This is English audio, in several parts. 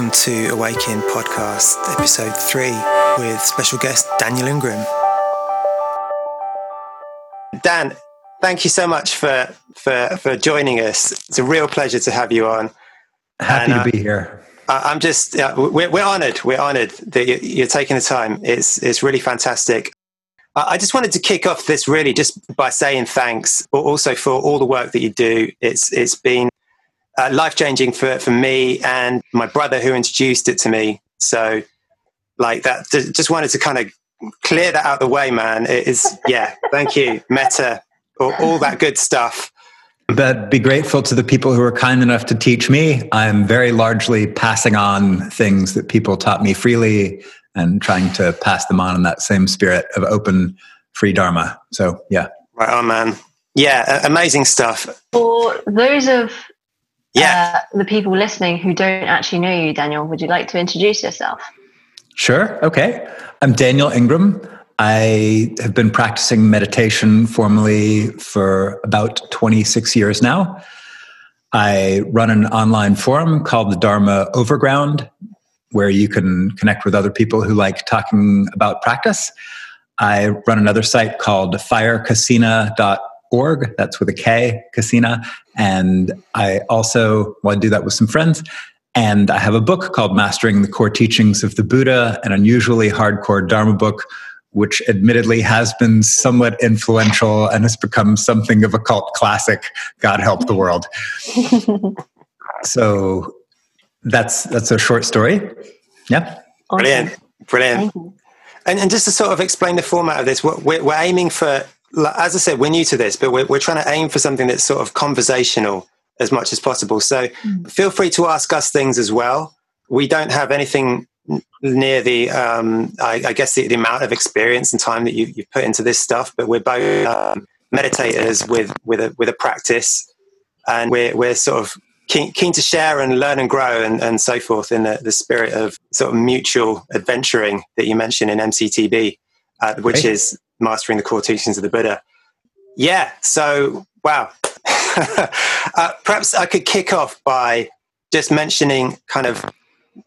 Welcome to Awaken Podcast, episode three, with special guest Daniel Ingram. Dan, thank you so much for for for joining us. It's a real pleasure to have you on. Happy and, to be uh, here. I'm just uh, we're, we're honored. We're honored that you're taking the time. It's it's really fantastic. I just wanted to kick off this really just by saying thanks, but also for all the work that you do. It's it's been uh, life changing for, for me and my brother who introduced it to me. So, like that, just wanted to kind of clear that out the way, man. It is, yeah, thank you, Metta, all, all that good stuff. But be grateful to the people who were kind enough to teach me. I'm very largely passing on things that people taught me freely and trying to pass them on in that same spirit of open, free Dharma. So, yeah. Right on, man. Yeah, amazing stuff. For those of yeah. Uh, the people listening who don't actually know you, Daniel, would you like to introduce yourself? Sure. Okay. I'm Daniel Ingram. I have been practicing meditation formally for about 26 years now. I run an online forum called the Dharma Overground, where you can connect with other people who like talking about practice. I run another site called firekasina.org org. That's with a K, Kasina. And I also want to do that with some friends. And I have a book called Mastering the Core Teachings of the Buddha, an unusually hardcore Dharma book, which admittedly has been somewhat influential and has become something of a cult classic. God help the world. so that's that's a short story. Yeah. Brilliant. Brilliant. And, and just to sort of explain the format of this, we're, we're aiming for as I said, we're new to this, but we're, we're trying to aim for something that's sort of conversational as much as possible. So mm. feel free to ask us things as well. We don't have anything near the, um, I, I, guess, the, the, amount of experience and time that you, have put into this stuff, but we're both um, meditators with, with, a, with a practice. And we're, we're sort of keen, keen to share and learn and grow and, and so forth in the, the spirit of sort of mutual adventuring that you mentioned in MCTB, uh, which right. is mastering the core teachings of the Buddha. Yeah, so wow. uh, perhaps I could kick off by just mentioning kind of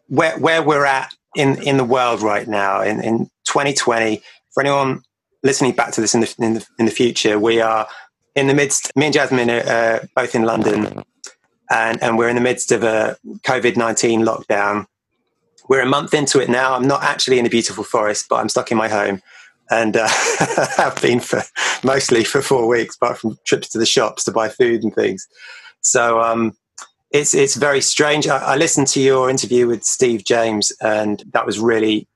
where where we're at in in the world right now in, in 2020. For anyone listening back to this in the in the, in the future, we are in the midst. Me and Jasmine are uh, both in London, and and we're in the midst of a COVID nineteen lockdown. We're a month into it now. I'm not actually in a beautiful forest, but I'm stuck in my home and uh, have been for mostly for four weeks, apart from trips to the shops to buy food and things. So um, it's it's very strange. I, I, listened to your interview with Steve James, and that was really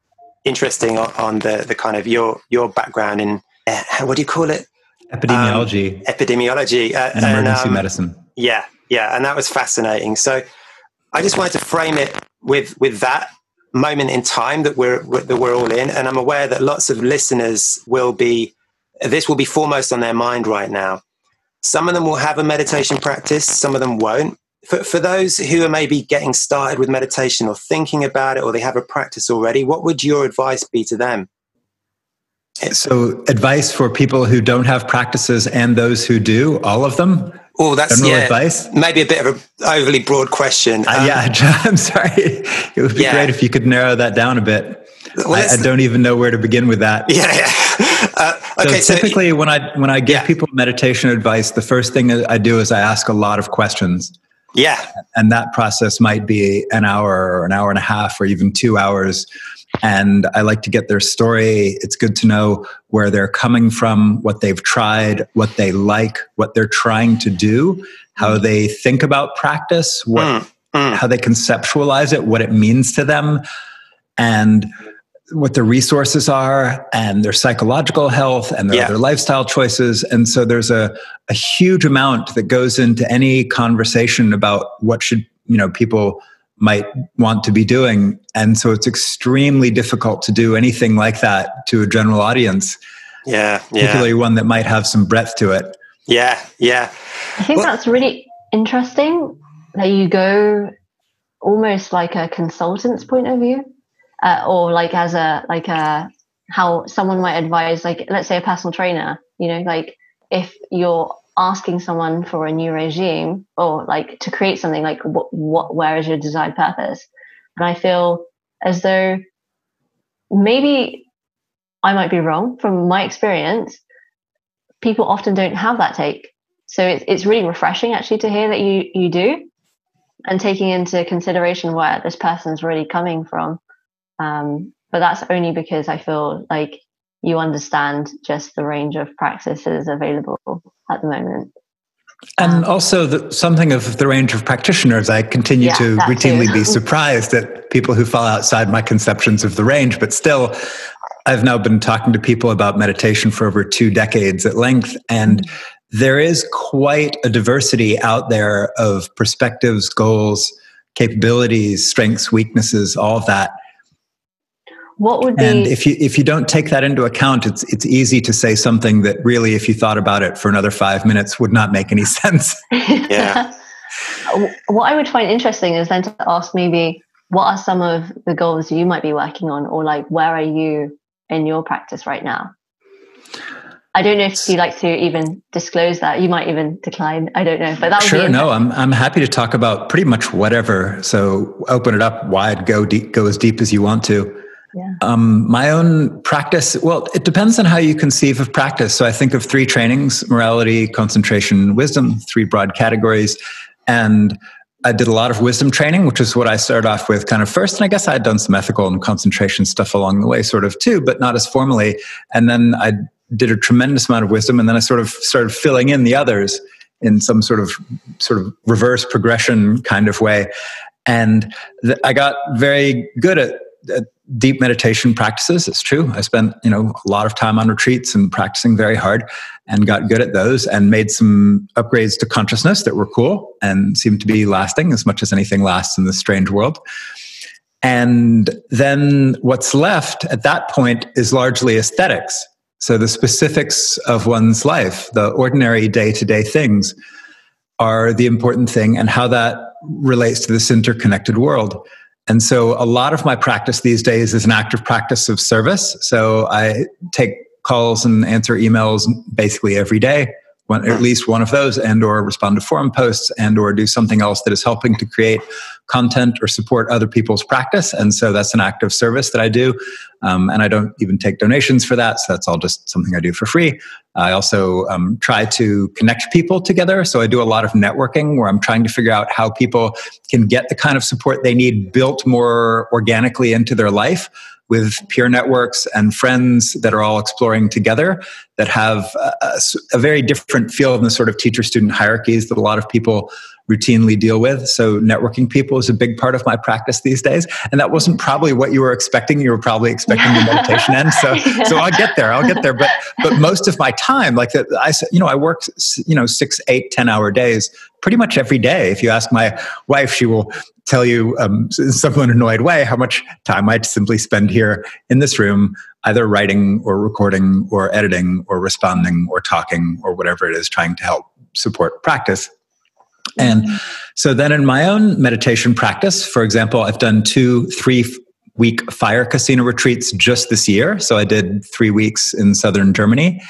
interesting on, on the the kind of your your background in uh, what do you call it? Epidemiology. Um, epidemiology uh, and emergency and, um, medicine. Yeah, yeah, and that was fascinating. So I just wanted to frame it with with that moment in time that we're that we're all in. And i'm aware that lots of listeners will be this will be foremost on their mind right now. Some of them will have a meditation practice some of them won't. For, for those who are maybe getting started with meditation or thinking about it or they have a practice already what would your advice be to them? So advice for people who don't have practices and those who do all of them Oh, that's yeah, advice. Maybe a bit of an overly broad question. Um, uh, yeah, I'm sorry. It would be yeah. great if you could narrow that down a bit. Well, I, I, don't even know where to begin with that. Yeah, yeah. Uh, okay, so typically, so, when I when I give yeah. people meditation advice, the first thing I do is I ask a lot of questions. Yeah, and that process might be an hour or an hour and a half or even two hours and I like to get their story. It's good to know where they're coming from, what they've tried, what they like, what they're trying to do, how mm. they think about practice, what, mm, mm. how they conceptualize it, what it means to them, and what their resources are and their psychological health and their, yeah. their lifestyle choices. And so there's a, a huge amount that goes into any conversation about what should, you know, people might want to be doing. And so it's extremely difficult to do anything like that to a general audience. Yeah. yeah. Particularly one that might have some breadth to it. Yeah. Yeah. I think well, that's really interesting that you go almost like a consultant's point of view uh, or like as a like a how someone might advise like let's say a personal trainer you know like if you're asking someone for a new regime or like to create something like what, what where is your desired purpose And I feel as though maybe I might be wrong from my experience. People often don't have that take. So it's, it's really refreshing actually to hear that you, you do and taking into consideration where this person's really coming from. Um, but that's only because I feel like you understand just the range of practices available at the moment. And um, also the, something of the range of practitioners. I continue yeah, to routinely be surprised at people who fall outside my conceptions of the range, but still, I've now been talking to people about meditation for over two decades at length, and mm-hmm. there is quite a diversity out there of perspectives, goals, capabilities, strengths, weaknesses, all of that. What would be And if you if you don't take that into account, it's it's easy to say something that really, if you thought about it for another five minutes, would not make any sense. yeah. what I would find interesting is then to ask maybe what are some of the goals you might be working on, or like where are you in your practice right now? I don't know if you like to even disclose that. You might even decline. I don't know, but that would sure. no, I'm I'm happy to talk about pretty much whatever. So open it up wide. Go deep. Go as deep as you want to. Yeah. Um, my own practice, well, it depends on how you conceive of practice. So I think of three trainings morality, concentration, wisdom, three broad categories. And I did a lot of wisdom training, which is what I started off with kind of first. And I guess I had done some ethical and concentration stuff along the way, sort of too, but not as formally. And then I did a tremendous amount of wisdom. And then I sort of started filling in the others in some sort of sort of reverse progression kind of way. And th- I got very good at, at Uh, deep meditation practices. It's true. I spent, you know, a lot of time on retreats and practicing very hard and got good at those and made some upgrades to consciousness that were cool and seemed to be lasting as much as anything lasts in this strange world. And then what's left at that point is largely aesthetics. So the specifics of one's life, the ordinary day to day things are the important thing and how that relates to this interconnected world. And so a lot of my practice these days is an active practice of service. So I take calls and answer emails basically every day one, at least one of those and or respond to forum posts and or do something else that is helping to create content or support other people's practice. And so that's an act of service that i do. Um, and i don't even take donations for that. So that's all just something i do for free. I also um, try to connect people together. So i do a lot of networking where i'm trying to figure out how people can get the kind of support they need built more organically into their life with peer networks and friends that are all exploring together that have a, a very different feel in the sort of teacher student hierarchies that a lot of people routinely deal with. So networking people is a big part of my practice these days. And that wasn't probably what you were expecting. You were probably expecting the meditation end. So, yeah. so I'll get there. I'll get there. But, but most of my time, like the, I, you know, I work, you know, six, eight, 10 hour days pretty much every day. If you ask my wife, she will tell you um, in some annoyed way how much time I simply spend here in this room, either writing or recording or editing or responding or talking or whatever it is, trying to help support practice. And so then in my own meditation practice, for example, I've done two, three week fire kasina retreats just this year. So I did three weeks in southern Germany.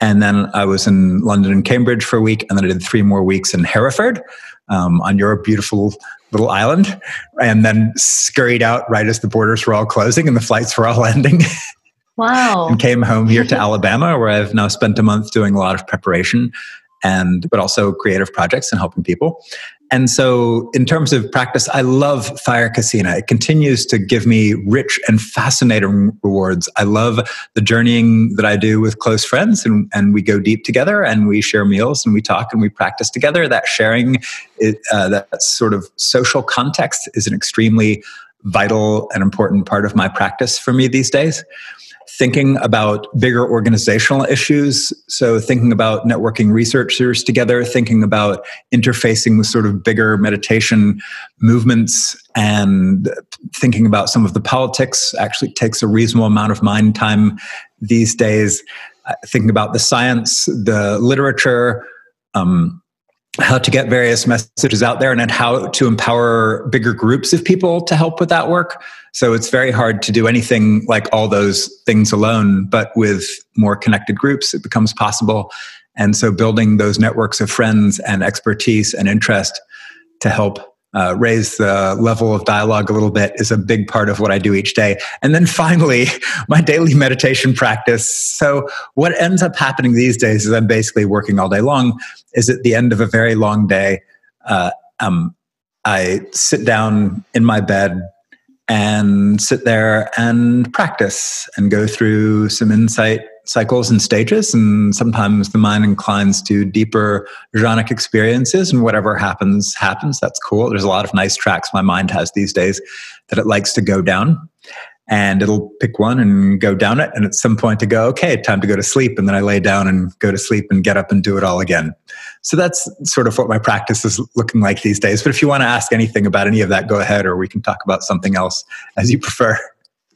And then I was in London and Cambridge for a week. And then I did three more weeks in Hereford um, on your beautiful little island. And then scurried out right as the borders were all closing and the flights were all ending. Wow. and came home here to Alabama, where I've now spent a month doing a lot of preparation and but also creative projects and helping people. And so, in terms of practice, I love Fire Kasina. It continues to give me rich and fascinating rewards. I love the journeying that I do with close friends, and, and we go deep together and we share meals and we talk and we practice together. That sharing, it, uh, that sort of social context is an extremely vital and important part of my practice for me these days thinking about bigger organizational issues. So, thinking about networking researchers together, thinking about interfacing with sort of bigger meditation movements, and thinking about some of the politics actually takes a reasonable amount of mind time these days. Thinking about the science, the literature, um, how to get various messages out there and then how to empower bigger groups of people to help with that work. So it's very hard to do anything like all those things alone, but with more connected groups, it becomes possible. And so building those networks of friends and expertise and interest to help uh, raise the level of dialogue a little bit is a big part of what I do each day. And then finally, my daily meditation practice. So, what ends up happening these days is I'm basically working all day long, is at the end of a very long day, uh, um, I sit down in my bed and sit there and practice and go through some insight cycles and stages. And sometimes the mind inclines to deeper jhanic experiences, and whatever happens, happens. That's cool. There's a lot of nice tracks my mind has these days that it likes to go down. And it'll pick one and go down it. And at some point to go, okay, time to go to sleep. And then I lay down and go to sleep and get up and do it all again. So that's sort of what my practice is looking like these days. But if you want to ask anything about any of that, go ahead, or we can talk about something else as you prefer.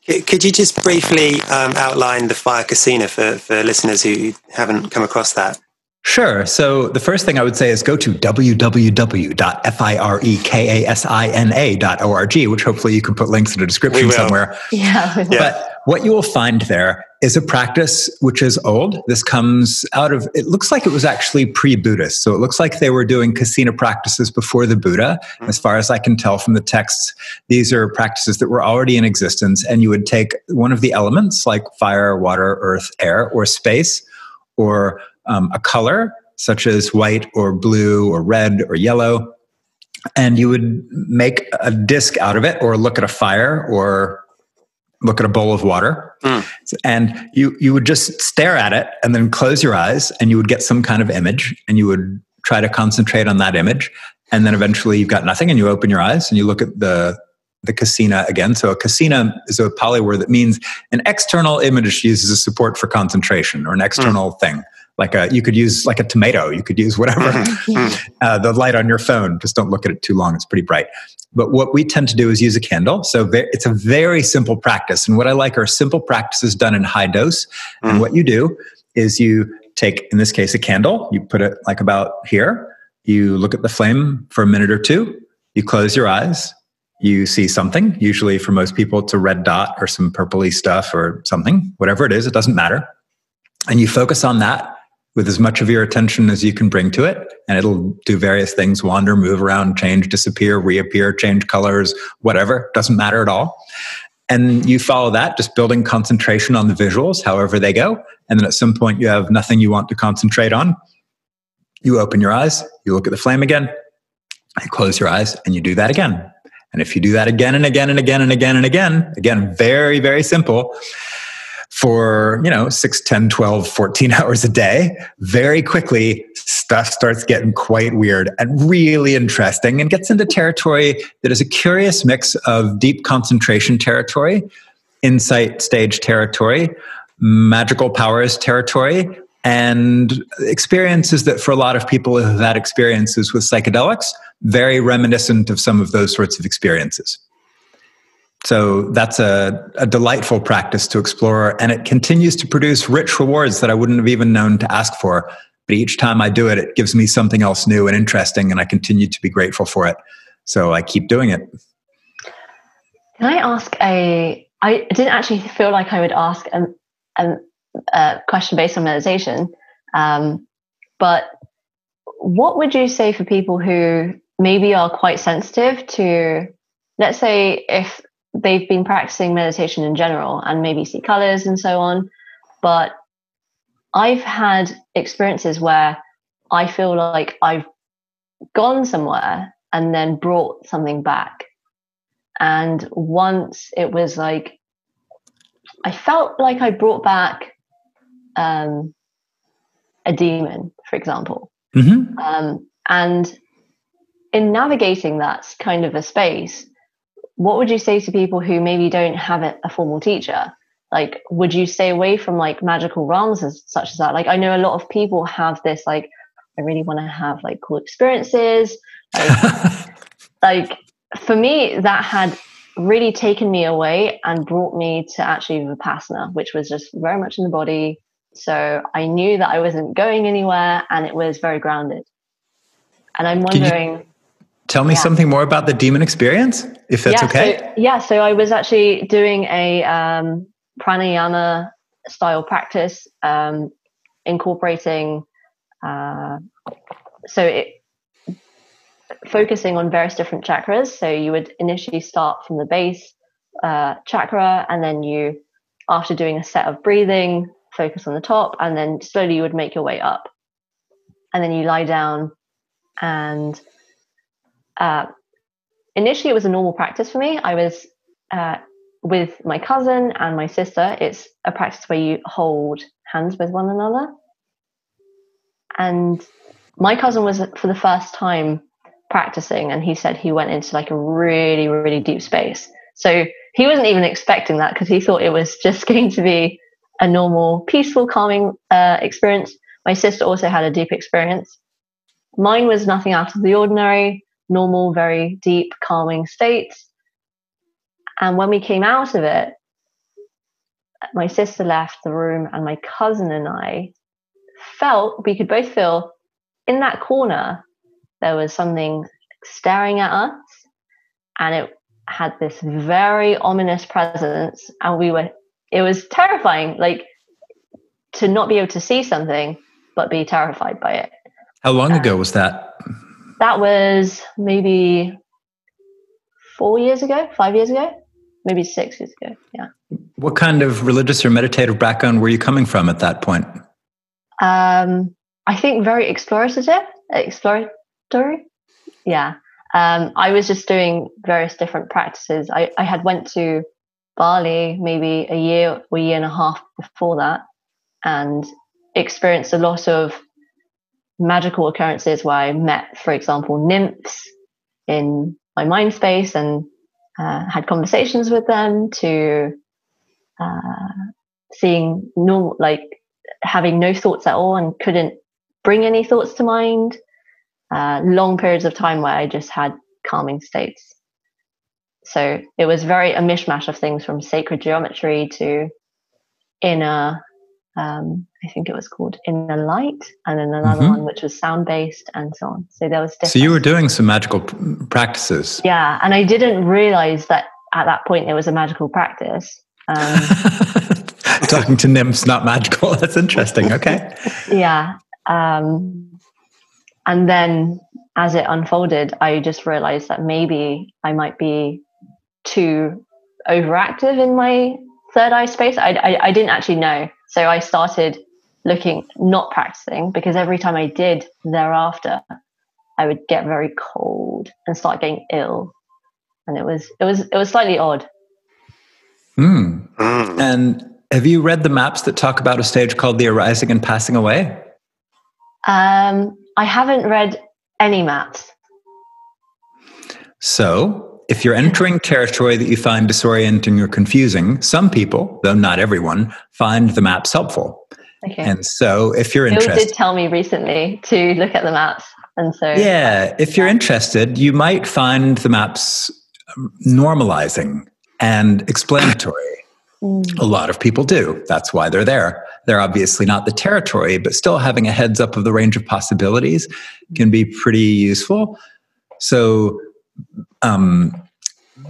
Could you just briefly um, outline the Fire Kasina for, for listeners who haven't come across that? Sure. So the first thing I would say is go to www.firekasina.org, which hopefully you can put links in the description somewhere. Yeah. But what you will find there is a practice which is old. This comes out of, it looks like it was actually pre Buddhist. So it looks like they were doing kasina practices before the Buddha. Mm-hmm. As far as I can tell from the texts, these are practices that were already in existence. And you would take one of the elements like fire, water, earth, air, or space, or um, a color such as white or blue or red or yellow. And you would make a disc out of it or look at a fire or look at a bowl of water mm. and you you would just stare at it and then close your eyes and you would get some kind of image and you would try to concentrate on that image and then eventually you've got nothing and you open your eyes and you look at the the kasina again so a kasina is a Pali word that means an external image uses a support for concentration or an external mm. thing like a you could use like a tomato you could use whatever mm-hmm. Mm-hmm. uh, the light on your phone just don't look at it too long it's pretty bright but what we tend to do is use a candle so it's a very simple practice and what i like are simple practices done in high dose mm. and what you do is you take in this case a candle you put it like about here you look at the flame for a minute or two you close your eyes you see something usually for most people it's a red dot or some purpley stuff or something whatever it is it doesn't matter and you focus on that with as much of your attention as you can bring to it. And it'll do various things wander, move around, change, disappear, reappear, change colors, whatever. Doesn't matter at all. And you follow that, just building concentration on the visuals, however they go. And then at some point, you have nothing you want to concentrate on. You open your eyes, you look at the flame again, you close your eyes, and you do that again. And if you do that again and again and again and again and again, again, very, very simple, for, you know, 6, 10, 12, 14 hours a day, very quickly stuff starts getting quite weird and really interesting and gets into territory that is a curious mix of deep concentration territory, insight stage territory, magical powers territory, and experiences that for a lot of people who have had experiences with psychedelics, very reminiscent of some of those sorts of experiences. So that's a, a, delightful practice to explore, and it continues to produce rich rewards that I wouldn't have even known to ask for. But each time I do it, it gives me something else new and interesting, and I continue to be grateful for it. So I keep doing it. Can I ask a? I didn't actually feel like I would ask a, a, a question based on meditation, um, but what would you say for people who maybe are quite sensitive to, let's say, if they've been practicing meditation in general and maybe see colors and so on. But I've had experiences where I feel like I've gone somewhere and then brought something back. And once it was like, I felt like I brought back um, a demon, for example. Mm-hmm. Um, and in navigating that kind of a space, what would you say to people who maybe don't have a formal teacher? Like, would you stay away from like magical realms as such as that? Like, I know a lot of people have this, like, I really want to have like cool experiences. Like, like for me, that had really taken me away and brought me to actually Vipassana, which was just very much in the body. So I knew that I wasn't going anywhere and it was very grounded. And I'm wondering Tell me yeah. something more about the demon experience, if that's yeah, okay. So, yeah, so I was actually doing a um, pranayama style practice, um, incorporating. Uh, so it, focusing on various different chakras. So you would initially start from the base uh, chakra, and then you, after doing a set of breathing, focus on the top, and then slowly you would make your way up. And then you lie down, and uh, initially it was a normal practice for me. I was uh, with my cousin and my sister. It's a practice where you hold hands with one another. And my cousin was for the first time practicing, and he said he went into like a really, really deep space. So he wasn't even expecting that because he thought it was just going to be a normal, peaceful, calming uh, experience. My sister also had a deep experience. Mine was nothing out of the ordinary, normal, very deep, calming states. And when we came out of it, my sister left the room, and my cousin and I felt we could both feel in that corner there was something staring at us, and it had this very ominous presence, and we were it was terrifying, like to not be able to see something but be terrified by it. How long um, ago was that? That was maybe four years ago, five years ago, maybe six years ago. Yeah. What kind of religious or meditative background were you coming from at that point? Um, I think very explorative, exploratory. Yeah. Um, I was just doing various different practices. I, I had went to Bali maybe a year or a year and a half before that and experienced a lot of magical occurrences where I met, for example, nymphs in my mind space and uh, had conversations with them to uh, seeing normal, like having no thoughts at all and couldn't bring any thoughts to mind. Uh, long periods of time where I just had calming states. So it was very a mishmash of things from sacred geometry to inner, um, I think it was called In the light, and then another mm-hmm. one which was sound based, and so on. So there was. So you were doing some magical practices. Yeah, and I didn't realize that at that point it was a magical practice. Um, Talking to nymphs, not magical. That's interesting. Okay. yeah. Um, and then as it unfolded, I just realized that maybe I might be too overactive in my third eye space. I, I, I didn't actually know. So I started looking, not practicing, because every time I did thereafter, I would get very cold and start getting ill. And it was it was it was slightly odd. Hmm. Mm. And have you read the maps that talk about a stage called the arising and passing away? Um, I haven't read any maps. So if you're entering territory that you find disorienting or confusing, some people, though not everyone, find the maps helpful. Okay. And so if you're interested. Bill did tell me recently to look at the maps. And so. Yeah, if you're interested, you might find the maps normalizing and explanatory. Mm. A lot of people do. That's why they're there. They're obviously not the territory, but still having a heads up of the range of possibilities can be pretty useful. So um,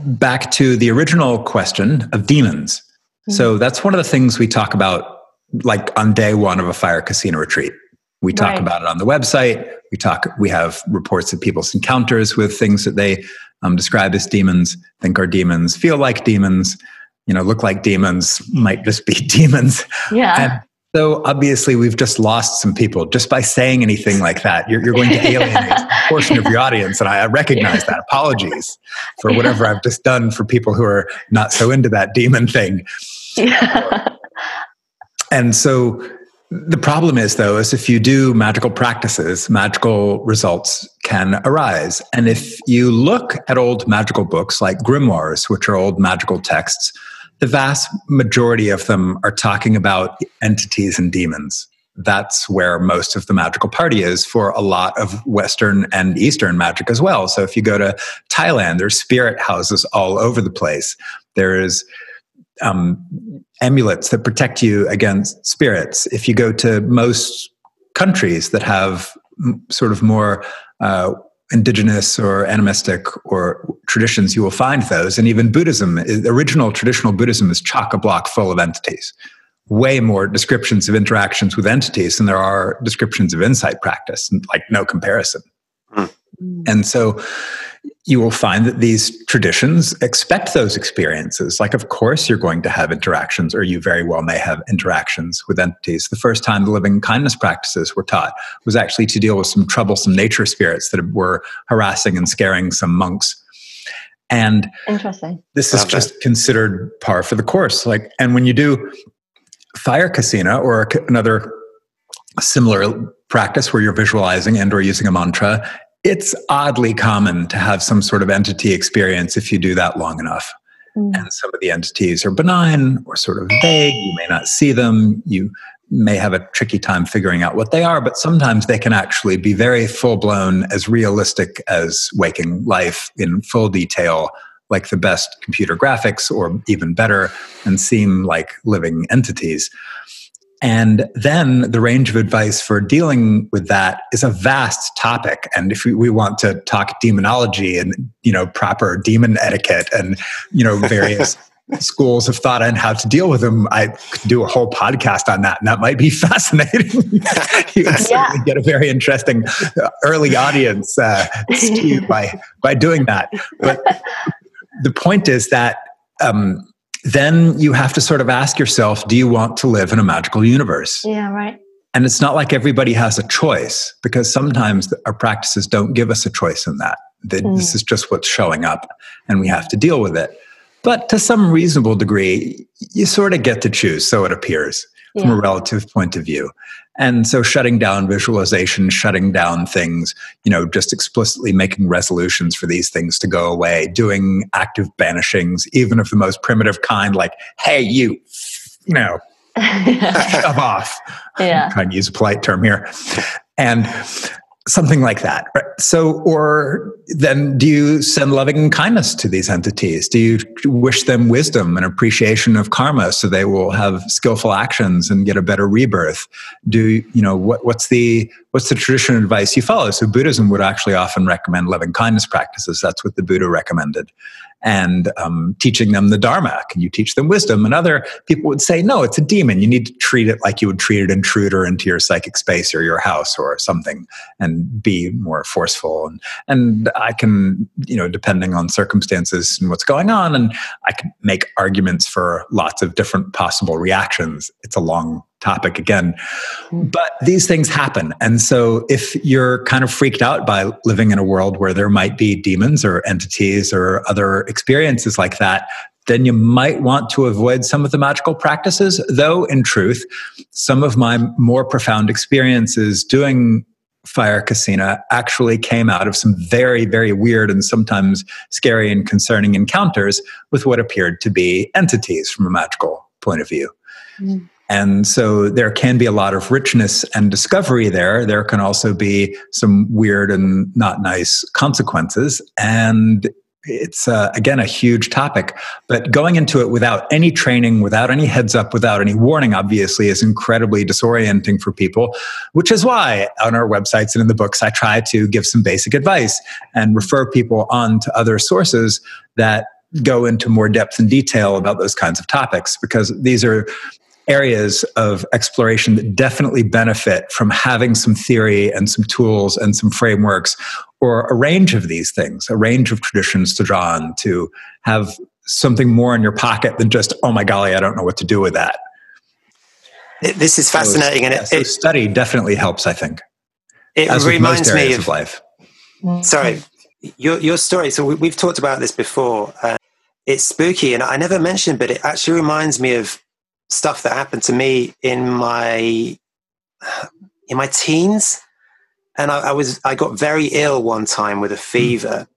back to the original question of demons. Mm-hmm. So that's one of the things we talk about, like on day one of a fire kasina retreat. We talk right. about it on the website. We talk. We have reports of people's encounters with things that they um, describe as demons, think are demons, feel like demons, you know, look like demons, might just be demons. Yeah. And so obviously, we've just lost some people just by saying anything like that. You're, you're going to alienate a portion of your audience, and I recognize that. Apologies for whatever I've just done for people who are not so into that demon thing. and so the problem is, though, is if you do magical practices, magical results can arise. And if you look at old magical books like grimoires, which are old magical texts, the vast majority of them are talking about entities and demons. That's where most of the magical party is for a lot of Western and Eastern magic as well. So if you go to Thailand, there's spirit houses all over the place. There's um, amulets that protect you against spirits. If you go to most countries that have sort of more uh, indigenous or animistic or traditions, you will find those. And even Buddhism, original traditional Buddhism is chock a block full of entities. Way more descriptions of interactions with entities than there are descriptions of insight practice, like no comparison. Mm. And so you will find that these traditions expect those experiences. Like, of course, you're going to have interactions, or you very well may have interactions with entities. The first time the living kindness practices were taught was actually to deal with some troublesome nature spirits that were harassing and scaring some monks. And interesting. This is just considered par for the course. Like, and when you do fire kasina or another similar practice where you're visualizing and or using a mantra it's oddly common to have some sort of entity experience if you do that long enough. Mm. And some of the entities are benign or sort of vague. You may not see them. You may have a tricky time figuring out what they are, but sometimes they can actually be very full blown, as realistic as waking life in full detail, like the best computer graphics, or even better, and seem like living entities. And then the range of advice for dealing with that is a vast topic. And if we, we, want to talk demonology and, you know, proper demon etiquette and, you know, various schools of thought on how to deal with them, I could do a whole podcast on that. And that might be fascinating. you would yeah. get a very interesting uh, early audience uh, by, by doing that. But the point is that um, then you have to sort of ask yourself do you want to live in a magical universe? Yeah, right. And it's not like everybody has a choice because sometimes our practices don't give us a choice in that. mm. This is just what's showing up and we have to deal with it. But to some reasonable degree, you sort of get to choose, so it appears yeah. from a relative point of view. And so shutting down visualization, shutting down things, you know, just explicitly making resolutions for these things to go away, doing active banishings, even of the most primitive kind, like, hey, you, you know, shove off. Yeah. I'm trying to use a polite term here. And something like that right? so or then do you send loving kindness to these entities? Do you wish them wisdom and appreciation of karma so they will have skillful actions and get a better rebirth? Do you know what, what's the what's the traditional advice you follow? So buddhism would actually often recommend loving kindness practices. That's what the buddha recommended and um, teaching them the Dharma. Can you teach them wisdom? And other people would say, no, it's a demon. You need to treat it like you would treat an intruder into your psychic space or your house or something and be more forceful. And, and I can, you know, depending on circumstances and what's going on, and I can make arguments for lots of different possible reactions. It's a long topic again. Hmm. But these things happen. And so if you're kind of freaked out by living in a world where there might be demons or entities or other experiences like that, then you might want to avoid some of the magical practices. Though, in truth, some of my more profound experiences doing fire Kasina actually came out of some very, very weird and sometimes scary and concerning encounters with what appeared to be entities from a magical point of view. Mm. And so there can be a lot of richness and discovery there. There can also be some weird and not nice consequences. And it's uh, again a huge topic but going into it without any training without any heads up without any warning obviously is incredibly disorienting for people which is why on our websites and in the books i try to give some basic advice and refer people on to other sources that go into more depth and detail about those kinds of topics because these are areas of exploration that definitely benefit from having some theory and some tools and some frameworks or a range of these things, a range of traditions to draw on to have something more in your pocket than just, oh my golly, I don't know what to do with that. This is fascinating. So, and it, so study definitely helps, I think. It reminds me of, of, life. Sorry, your, your story. So we, have talked about this before. Uh, it's spooky, and I never mentioned, but it actually reminds me of stuff that happened to me in my in my teens. And I, I, was i got very ill one time with a hmm. fever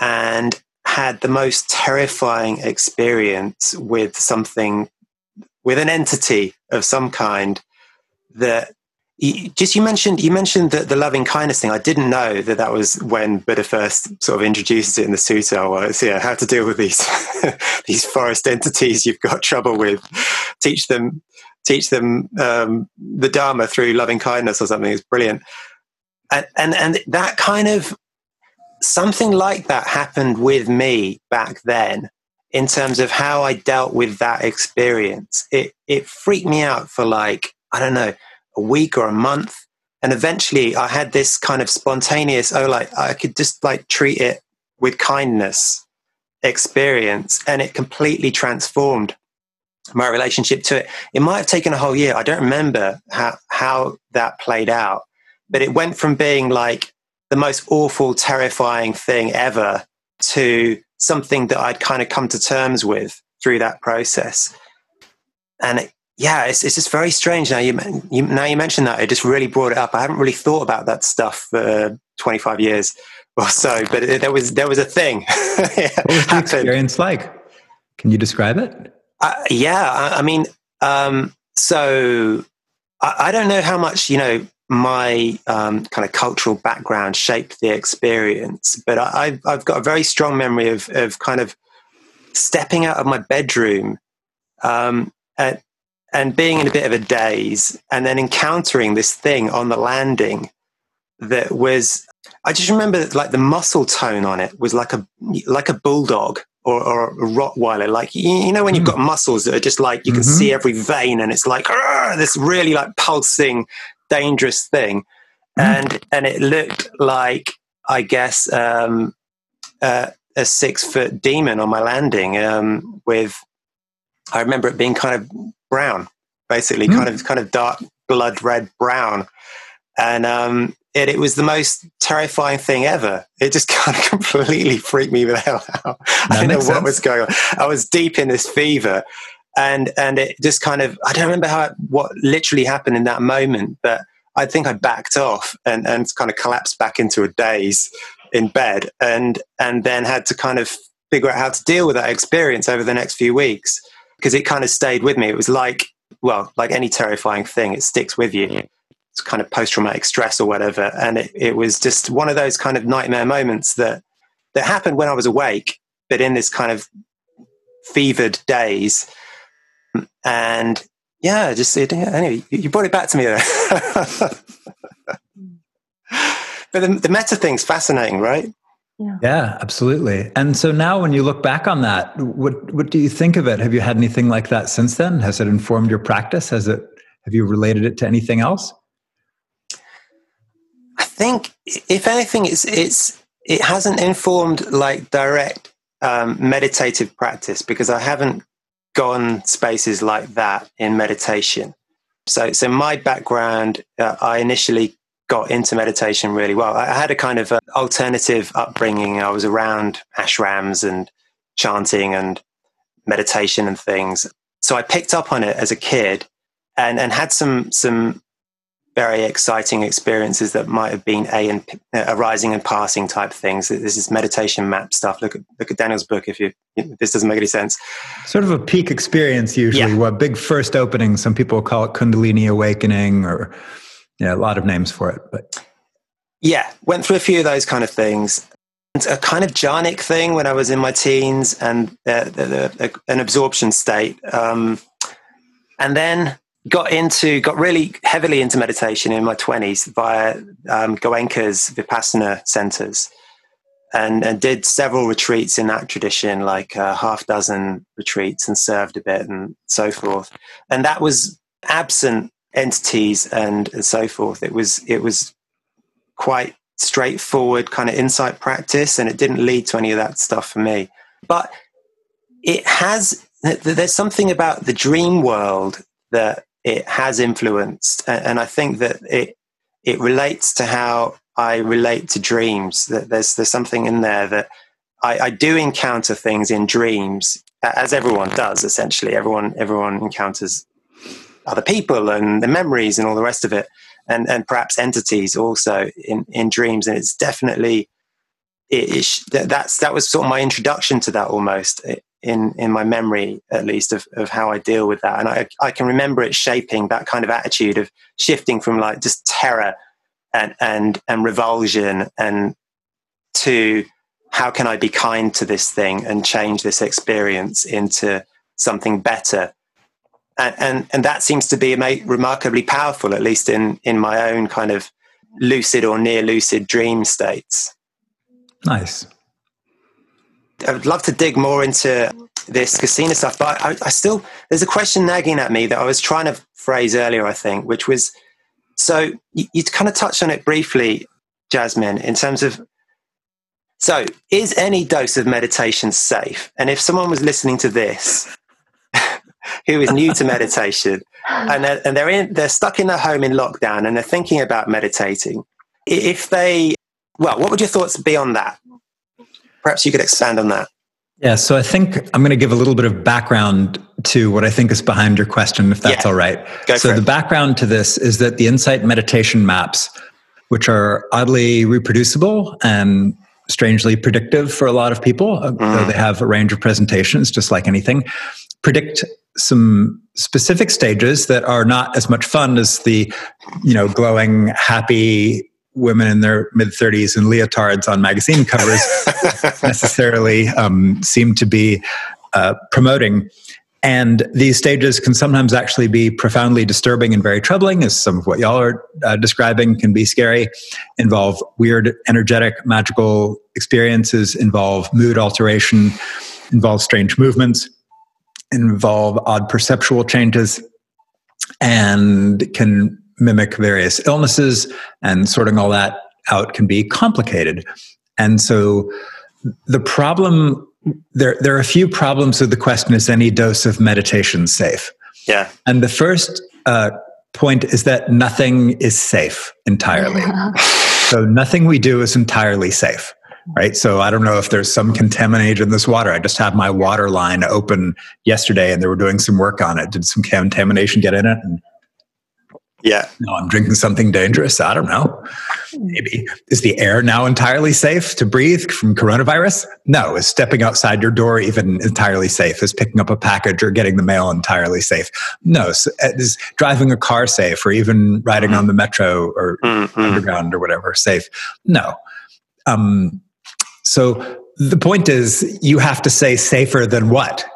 and had the most terrifying experience with something with an entity of some kind that just you mentioned you mentioned the, the loving kindness thing. I didn't know that that was when Buddha first sort of introduces it in the sutta. Was yeah, how to deal with these these forest entities you've got trouble with. Teach them teach them um, the dharma through loving kindness or something. It's brilliant. And, and and that kind of something like that happened with me back then in terms of how I dealt with that experience. It it freaked me out for like I don't know a week or a month. and eventually I had this kind of spontaneous, oh, like I could just like treat it with kindness experience, and it completely transformed my relationship to it. It might have taken a whole year. I don't remember how how that played out, but it went from being like the most awful, terrifying thing ever to something that I'd kind of come to terms with through that process. And it, yeah, it's, it's just very strange. Now you, you, now you mentioned that, it just really brought it up. I haven't really thought about that stuff for 25 years or so, but it, there was there was a thing. what was the experience like? Can you describe it? Uh, yeah, I, I mean, um, so I, I, don't know how much you know my um, kind of cultural background shaped the experience, but I, have got a very strong memory of of kind of stepping out of my bedroom um, at, and being in a bit of a daze, and then encountering this thing on the landing that was. I just remember that, like the muscle tone on it was like a like a bulldog or, or a Rottweiler. Like you, you know when you've hmm. got muscles that are just like you can mm-hmm. see every vein, and it's like this really like pulsing, dangerous thing, mm. and and it looked like I guess um, uh, a six foot demon on my landing um, with. I remember it being kind of brown, basically, mm. kind of kind of dark blood red brown, and um, it, it was the most terrifying thing ever. It just kind of completely freaked me the hell out. That I didn't know what sense. was going on. I was deep in this fever, and and it just kind of I don't remember how what literally happened in that moment, but I think I backed off and and kind of collapsed back into a daze in bed, and and then had to kind of figure out how to deal with that experience over the next few weeks because it kind of stayed with me. It was like well, like any terrifying thing, it sticks with you It's kind of post traumatic stress or whatever. And it, it was just one of those kind of nightmare moments that, that happened when I was awake, but in this kind of fevered daze. And yeah, just anyway, you brought it back to me there. Hmm. but the, the metta thing's fascinating, right? Yeah. yeah, absolutely. And so now, when you look back on that, what what do you think of it? Have you had anything like that since then? Has it informed your practice? Has it have you related it to anything else? I think, if anything, it's it's it hasn't informed like direct um, meditative practice because I haven't gone spaces like that in meditation. So, so my background, uh, I initially got into meditation really well. I had a kind of uh, alternative upbringing. I was around ashrams and chanting and meditation and things. So I picked up on it as a kid and, and had some some very exciting experiences that might have been a and uh, arising and passing type things. This is meditation map stuff. Look at look at Daniel's book if you if this doesn't make any sense. Sort of a peak experience usually. Yeah. What big first opening? Some people call it Kundalini awakening, or yeah, a lot of names for it. But yeah, went through a few of those kind of things. It's a kind of jhanic thing when I was in my teens and uh, the, the, an absorption state. Um, and then got into got really heavily into meditation in my 20s via um, Goenka's Vipassana centers and, and did several retreats in that tradition, like a half dozen retreats and served a bit and so forth. And that was absent entities and, and so forth. It was, it was quite straightforward kind of insight practice and it didn't lead to any of that stuff for me. But it has, there's something about the dream world that it has influenced, and I think that it it relates to how I relate to dreams. That there's there's something in there that I, I do encounter things in dreams, as everyone does. Essentially, everyone everyone encounters other people and the memories and all the rest of it, and and perhaps entities also in in dreams. And it's definitely it, it, that's that was sort of my introduction to that almost in in my memory at least of, of how I deal with that and I, I can remember it shaping that kind of attitude of shifting from like just terror and and and revulsion and to how can I be kind to this thing and change this experience into something better and and, and that seems to be remarkably powerful at least in in my own kind of lucid or near lucid dream states nice I'd love to dig more into this kasina stuff, but I, I, still there's a question nagging at me that I was trying to phrase earlier, I think, which was So you, you kind of touched on it briefly, Jasmine, in terms of so is any dose of meditation safe? And if someone was listening to this who is new to meditation and they're, and they're in they're stuck in their home in lockdown and they're thinking about meditating, if they well, what would your thoughts be on that? Perhaps you could expand on that. Yeah, so I think I'm going to give a little bit of background to what I think is behind your question, if that's yeah. all right. Go so, the background to this is that the Insight meditation maps, which are oddly reproducible and strangely predictive for a lot of people, mm. though they have a range of presentations, just like anything, predict some specific stages that are not as much fun as the, you know, glowing, happy women in their mid 30s in leotards on magazine covers necessarily um, seem to be uh, promoting. And these stages can sometimes actually be profoundly disturbing and very troubling, as some of what y'all are uh, describing can be scary, involve weird, energetic, magical experiences, involve mood alteration, involve strange movements, involve odd perceptual changes, and can mimic various illnesses, and sorting all that out can be complicated. And so the problem there there are a few problems with the question is any dose of meditation safe? Yeah. And the first uh, point is that nothing is safe entirely. so nothing we do is entirely safe right? So I don't know if there's some contamination in this water. I just had my water line open yesterday and they were doing some work on it. Did some contamination get in it? And yeah. No, I'm drinking something dangerous. I don't know. Maybe. Is the air now entirely safe to breathe from coronavirus? No. Is stepping outside your door even entirely safe? Is picking up a package or getting the mail entirely safe? No. Uh, is driving a car safe or even riding mm-hmm. on the metro or mm-hmm. underground or whatever safe? No. Um, so the point is, you have to say safer than what?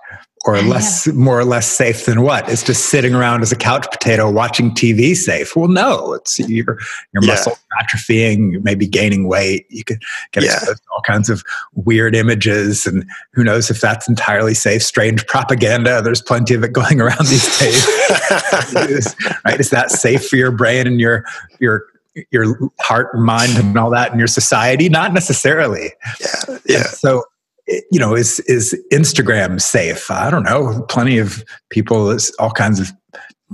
or less more or less safe than what is just sitting around as a couch potato watching tv safe well no it's your your yeah. muscle atrophying maybe gaining weight you could get yeah. exposed to all kinds of weird images and who knows if that's entirely safe strange propaganda there's plenty of it going around these days right is that safe for your brain and your your your heart and mind and all that in your society not necessarily yeah yeah and so you know, is is Instagram safe? I don't know. Plenty of people, all kinds of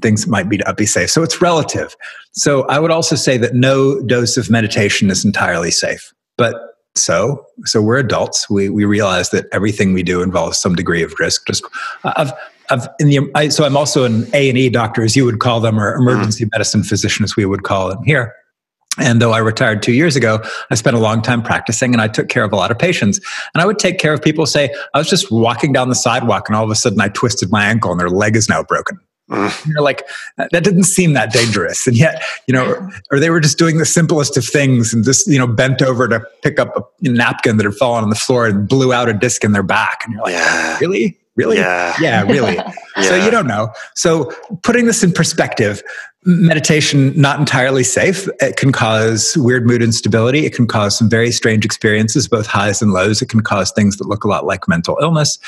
things might be to be safe. So it's relative. So I would also say that no dose of meditation is entirely safe. But so so we're adults. We we realize that everything we do involves some degree of risk. Just I've I've in the I, so I'm also an A and E doctor, as you would call them, or emergency mm. medicine physician, as we would call them here. And though I retired two years ago, I spent a long time practicing and I took care of a lot of patients. And I would take care of people say, I was just walking down the sidewalk and all of a sudden I twisted my ankle and their leg is now broken. Mm. You're like, that didn't seem that dangerous. And yet, you know, or they were just doing the simplest of things and just, you know, bent over to pick up a napkin that had fallen on the floor and blew out a disc in their back. And you're like, yeah. really? Really? Yeah. Yeah, really. yeah. So you don't know. So putting this in perspective, meditation not entirely safe. It can cause weird mood instability. It can cause some very strange experiences both highs and lows. It can cause things that look a lot like mental illness.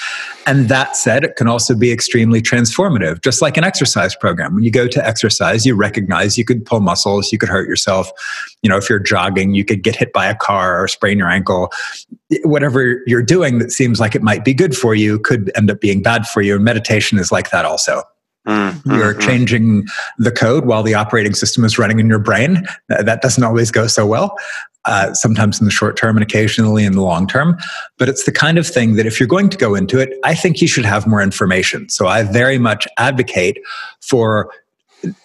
And that said it can also be extremely transformative just like an exercise program. When you go to exercise you recognize you could pull muscles you could hurt yourself. You know if you're jogging you could get hit by a car or sprain your ankle. Whatever you're doing that seems like it might be good for you could end up being bad for you. And meditation is like that also Mm-hmm. You're changing the code while the operating system is running in your brain. That doesn't always go so well. Uh, sometimes in the short term and occasionally in the long term. But it's the kind of thing that if you're going to go into it, I think you should have more information. So I very much advocate for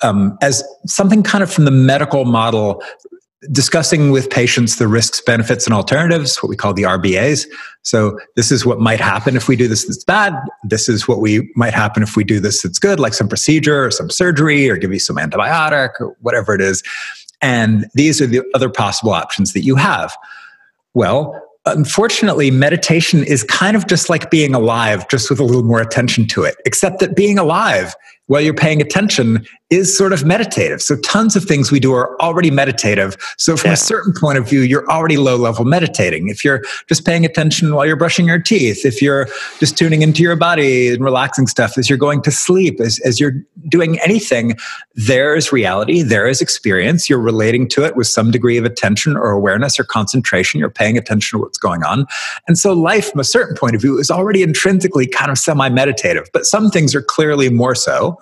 um, as something kind of from the medical model discussing with patients the risks, benefits, and alternatives, what we call the RBAs. So, this is what might happen if we do this that's bad. This is what we might happen if we do this that's good, like some procedure or some surgery or give you some antibiotic or whatever it is. And these are the other possible options that you have. Well, unfortunately, meditation is kind of just like being alive, just with a little more attention to it, except that being alive while you're paying attention is sort of meditative. So tons of things we do are already meditative. So from yeah. a certain point of view, you're already low level meditating. If you're just paying attention while you're brushing your teeth, if you're just tuning into your body and relaxing stuff as you're going to sleep, as, as you're doing anything, there is reality, there is experience. You're relating to it with some degree of attention or awareness or concentration. You're paying attention to what's going on. And so life from a certain point of view is already intrinsically kind of semi meditative, but some things are clearly more so.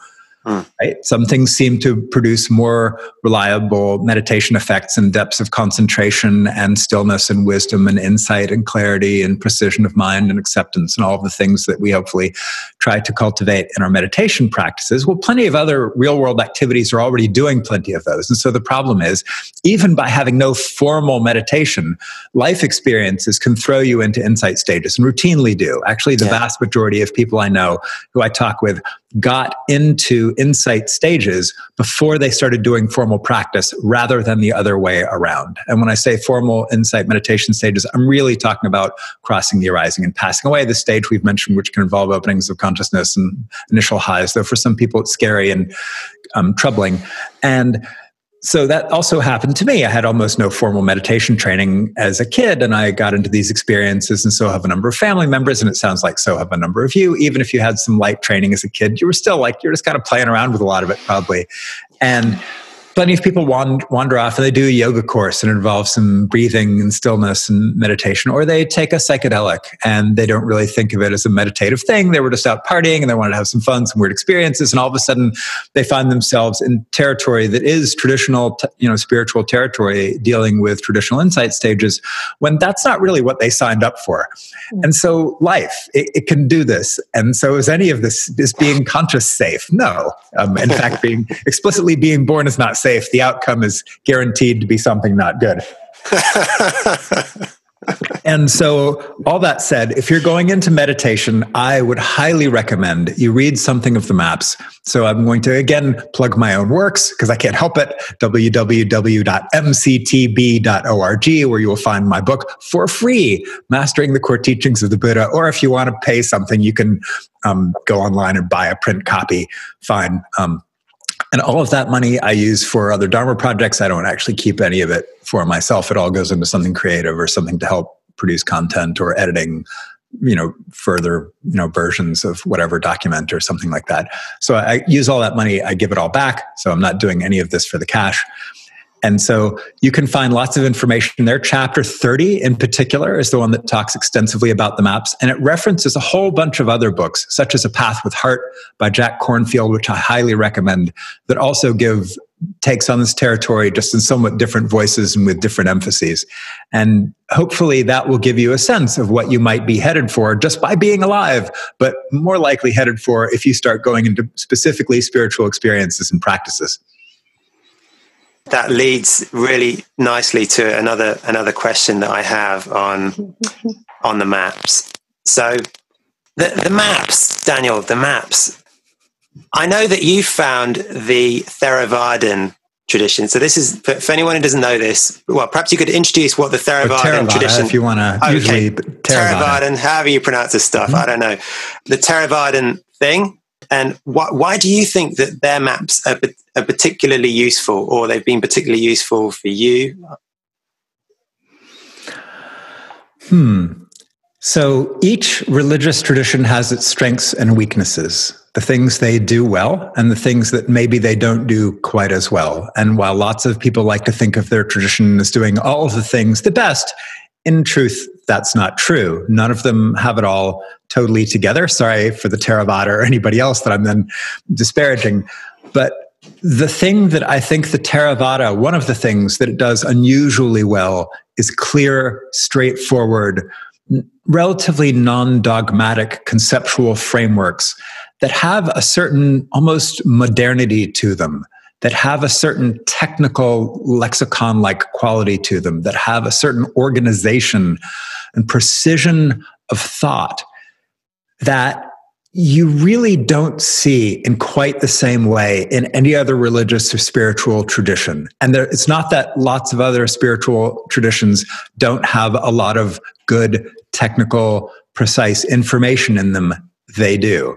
Hmm. Right? Some things seem to produce more reliable meditation effects and depths of concentration and stillness and wisdom and insight and clarity and precision of mind and acceptance and all of the things that we hopefully try to cultivate in our meditation practices. Well, plenty of other real world activities are already doing plenty of those. And so the problem is, even by having no formal meditation, life experiences can throw you into insight stages and routinely do. Actually, the yeah. vast majority of people I know who I talk with got into insight stages before they started doing formal practice rather than the other way around. And when I say formal insight meditation stages, I'm really talking about crossing the arising and passing away, the stage we've mentioned, which can involve openings of consciousness and initial highs, though for some people it's scary and um, troubling. And so that also happened to me. I had almost no formal meditation training as a kid, and I got into these experiences, and so have a number of family members, and it sounds like so have a number of you. Even if you had some light training as a kid, you were still like you're just kind of playing around with a lot of it, probably. And plenty of people wander off and they do a yoga course and involves some breathing and stillness and meditation, or they take a psychedelic and they don't really think of it as a meditative thing. They were just out partying and they wanted to have some fun, some weird experiences, and all of a sudden they find themselves in territory that is traditional, you know, spiritual territory, dealing with traditional insight stages, when that's not really what they signed up for. Hmm. And so life, it, it can do this. And so is any of this is being conscious safe? No. Um, in fact, being explicitly being born is not safe, the outcome is guaranteed to be something not good. and so, all that said, if you're going into meditation, I would highly recommend you read something of the maps. So, I'm going to again plug my own works because I can't help it www.mctb.org, where you will find my book for free, Mastering the Core Teachings of the Buddha. Or if you want to pay something, you can um, go online and buy a print copy. Fine. Um, and all of that money I use for other Dharma projects. I don't actually keep any of it for myself. It all goes into something creative or something to help produce content or editing you know further you know versions of whatever document or something like that so i use all that money i give it all back so i'm not doing any of this for the cash and so you can find lots of information there. Chapter 30 in particular is the one that talks extensively about the maps, and it references a whole bunch of other books, such as A Path with Heart by Jack Kornfield, which I highly recommend, that also give takes on this territory just in somewhat different voices and with different emphases. And hopefully that will give you a sense of what you might be headed for just by being alive, but more likely headed for if you start going into specifically spiritual experiences and practices that leads really nicely to another another question that I have on on the maps. So the the maps, Daniel, the maps. I know that you found the Theravadan tradition. So this is for, for, anyone who doesn't know this. Well, perhaps you could introduce what the Theravadan tradition. If you want to, okay. usually Theravada. Theravadan, however you pronounce this stuff, mm-hmm. I don't know. The Theravadan thing, and why, why do you think that their maps are, are particularly useful or they've been particularly useful for you? Hmm. So each religious tradition has its strengths and weaknesses, the things they do well and the things that maybe they don't do quite as well. And while lots of people like to think of their tradition as doing all of the things the best, in truth, that's not true. None of them have it all totally together. Sorry for the Theravada or anybody else that I'm then disparaging. But the thing that I think the Theravada, one of the things that it does unusually well is clear, straightforward, relatively non dogmatic conceptual frameworks that have a certain almost modernity to them that have a certain technical lexicon like quality to them, that have a certain organization and precision of thought that you really don't see in quite the same way in any other religious or spiritual tradition. And there, it's not that lots of other spiritual traditions don't have a lot of good, technical, precise information in them. They do.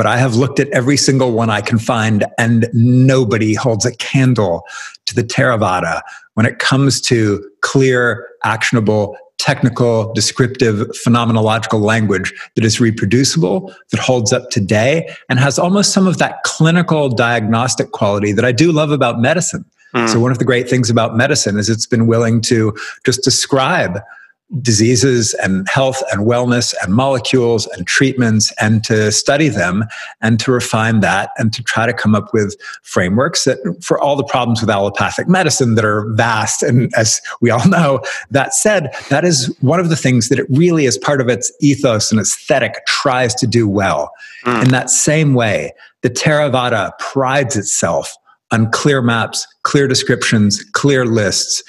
But I have looked at every single one I can find, and nobody holds a candle to the Theravada when it comes to clear, actionable, technical, descriptive, phenomenological language that is reproducible, that holds up today, and has almost some of that clinical diagnostic quality that I do love about medicine. Mm. So, one of the great things about medicine is it's been willing to just describe diseases and health and wellness and molecules and treatments and to study them and to refine that and to try to come up with frameworks that for all the problems with allopathic medicine that are vast and as we all know that said that is one of the things that it really as part of its ethos and aesthetic tries to do well mm. in that same way the theravada prides itself on clear maps clear descriptions clear lists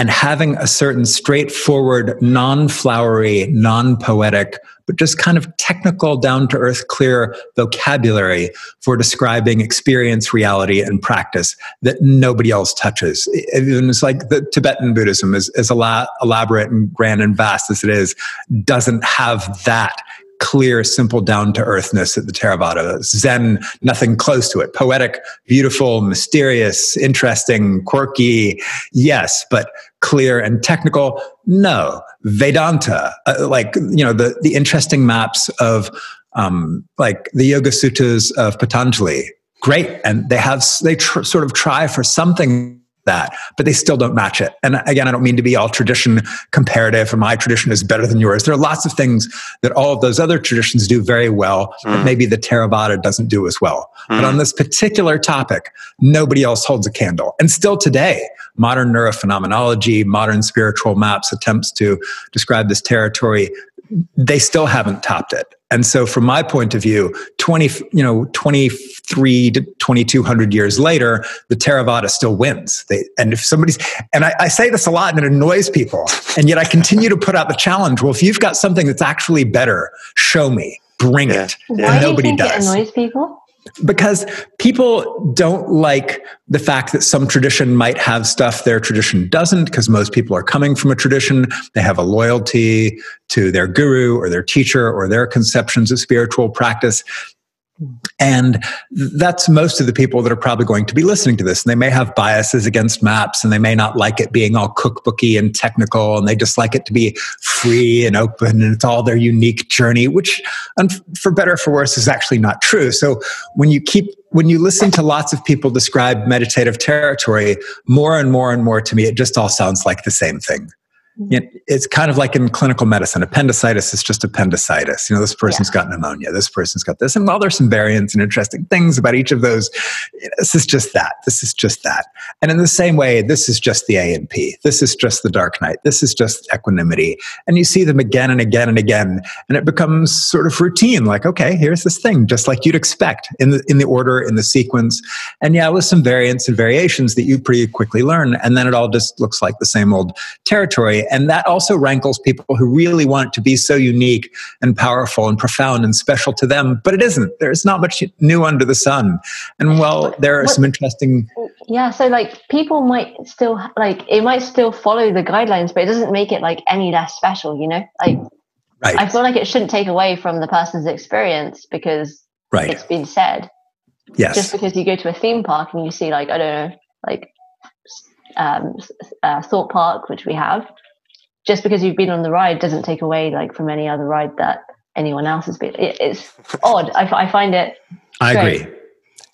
and having a certain straightforward, non flowery, non poetic, but just kind of technical, down to earth, clear vocabulary for describing experience, reality, and practice that nobody else touches. Even it's like the Tibetan Buddhism, as, as elaborate and grand and vast as it is, doesn't have that clear, simple, down to earthness at the Theravada. Zen, nothing close to it. Poetic, beautiful, mysterious, interesting, quirky, yes, but clear and technical, no. Vedanta, uh, like, you know, the, the interesting maps of, um, like the Yoga Sutras of Patanjali, great. And they have, they tr- sort of try for something that, but they still don't match it. And again, I don't mean to be all tradition comparative or my tradition is better than yours. There are lots of things that all of those other traditions do very well mm. that maybe the Theravada doesn't do as well. Mm. But on this particular topic, nobody else holds a candle. And still today, modern neurophenomenology, modern spiritual maps, attempts to describe this territory, they still haven't topped it. And so from my point of view, 20, you know, 23 to 2200 years later, the Theravada still wins. They, and if somebody's, and I, I, say this a lot and it annoys people, and yet I continue to put out the challenge. Well, if you've got something that's actually better, show me, bring yeah. it. Why and nobody do you think does. It annoys people? Because people don't like the fact that some tradition might have stuff their tradition doesn't because most people are coming from a tradition. They have a loyalty to their guru or their teacher or their conceptions of spiritual practice and that's most of the people that are probably going to be listening to this. And they may have biases against maps and they may not like it being all cookbooky and technical and they just like it to be free and open and it's all their unique journey, which for better or for worse is actually not true. So when you keep when you listen to lots of people describe meditative territory, more and more and more to me, it just all sounds like the same thing Mm-hmm. it's kind of like in clinical medicine appendicitis is just appendicitis. You know this person's yeah. got pneumonia this person's got this and while there's some variants and interesting things about each of those. This is just that this is just that. And in the same way this is just the a and p this is just the dark night this is just equanimity. And you see them again and again and again and it becomes sort of routine like okay here's this thing just like you'd expect in the in the order in the sequence. And yeah with some variants and variations that you pretty quickly learn and then it all just looks like the same old territory and that also rankles people who really want it to be so unique and powerful and profound and special to them. But it isn't. There's not much new under the sun. And well, there are some interesting. Yeah. So, like, people might still, like, it might still follow the guidelines, but it doesn't make it, like, any less special, you know? Like, right. I feel like it shouldn't take away from the person's experience because right. it's been said. Yes. Just because you go to a theme park and you see, like, I don't know, like, um, uh, Thorpe Park, which we have, just because you've been on the ride doesn't take away like from any other ride that anyone else has been. It, it's odd. I, I, find it. I agree.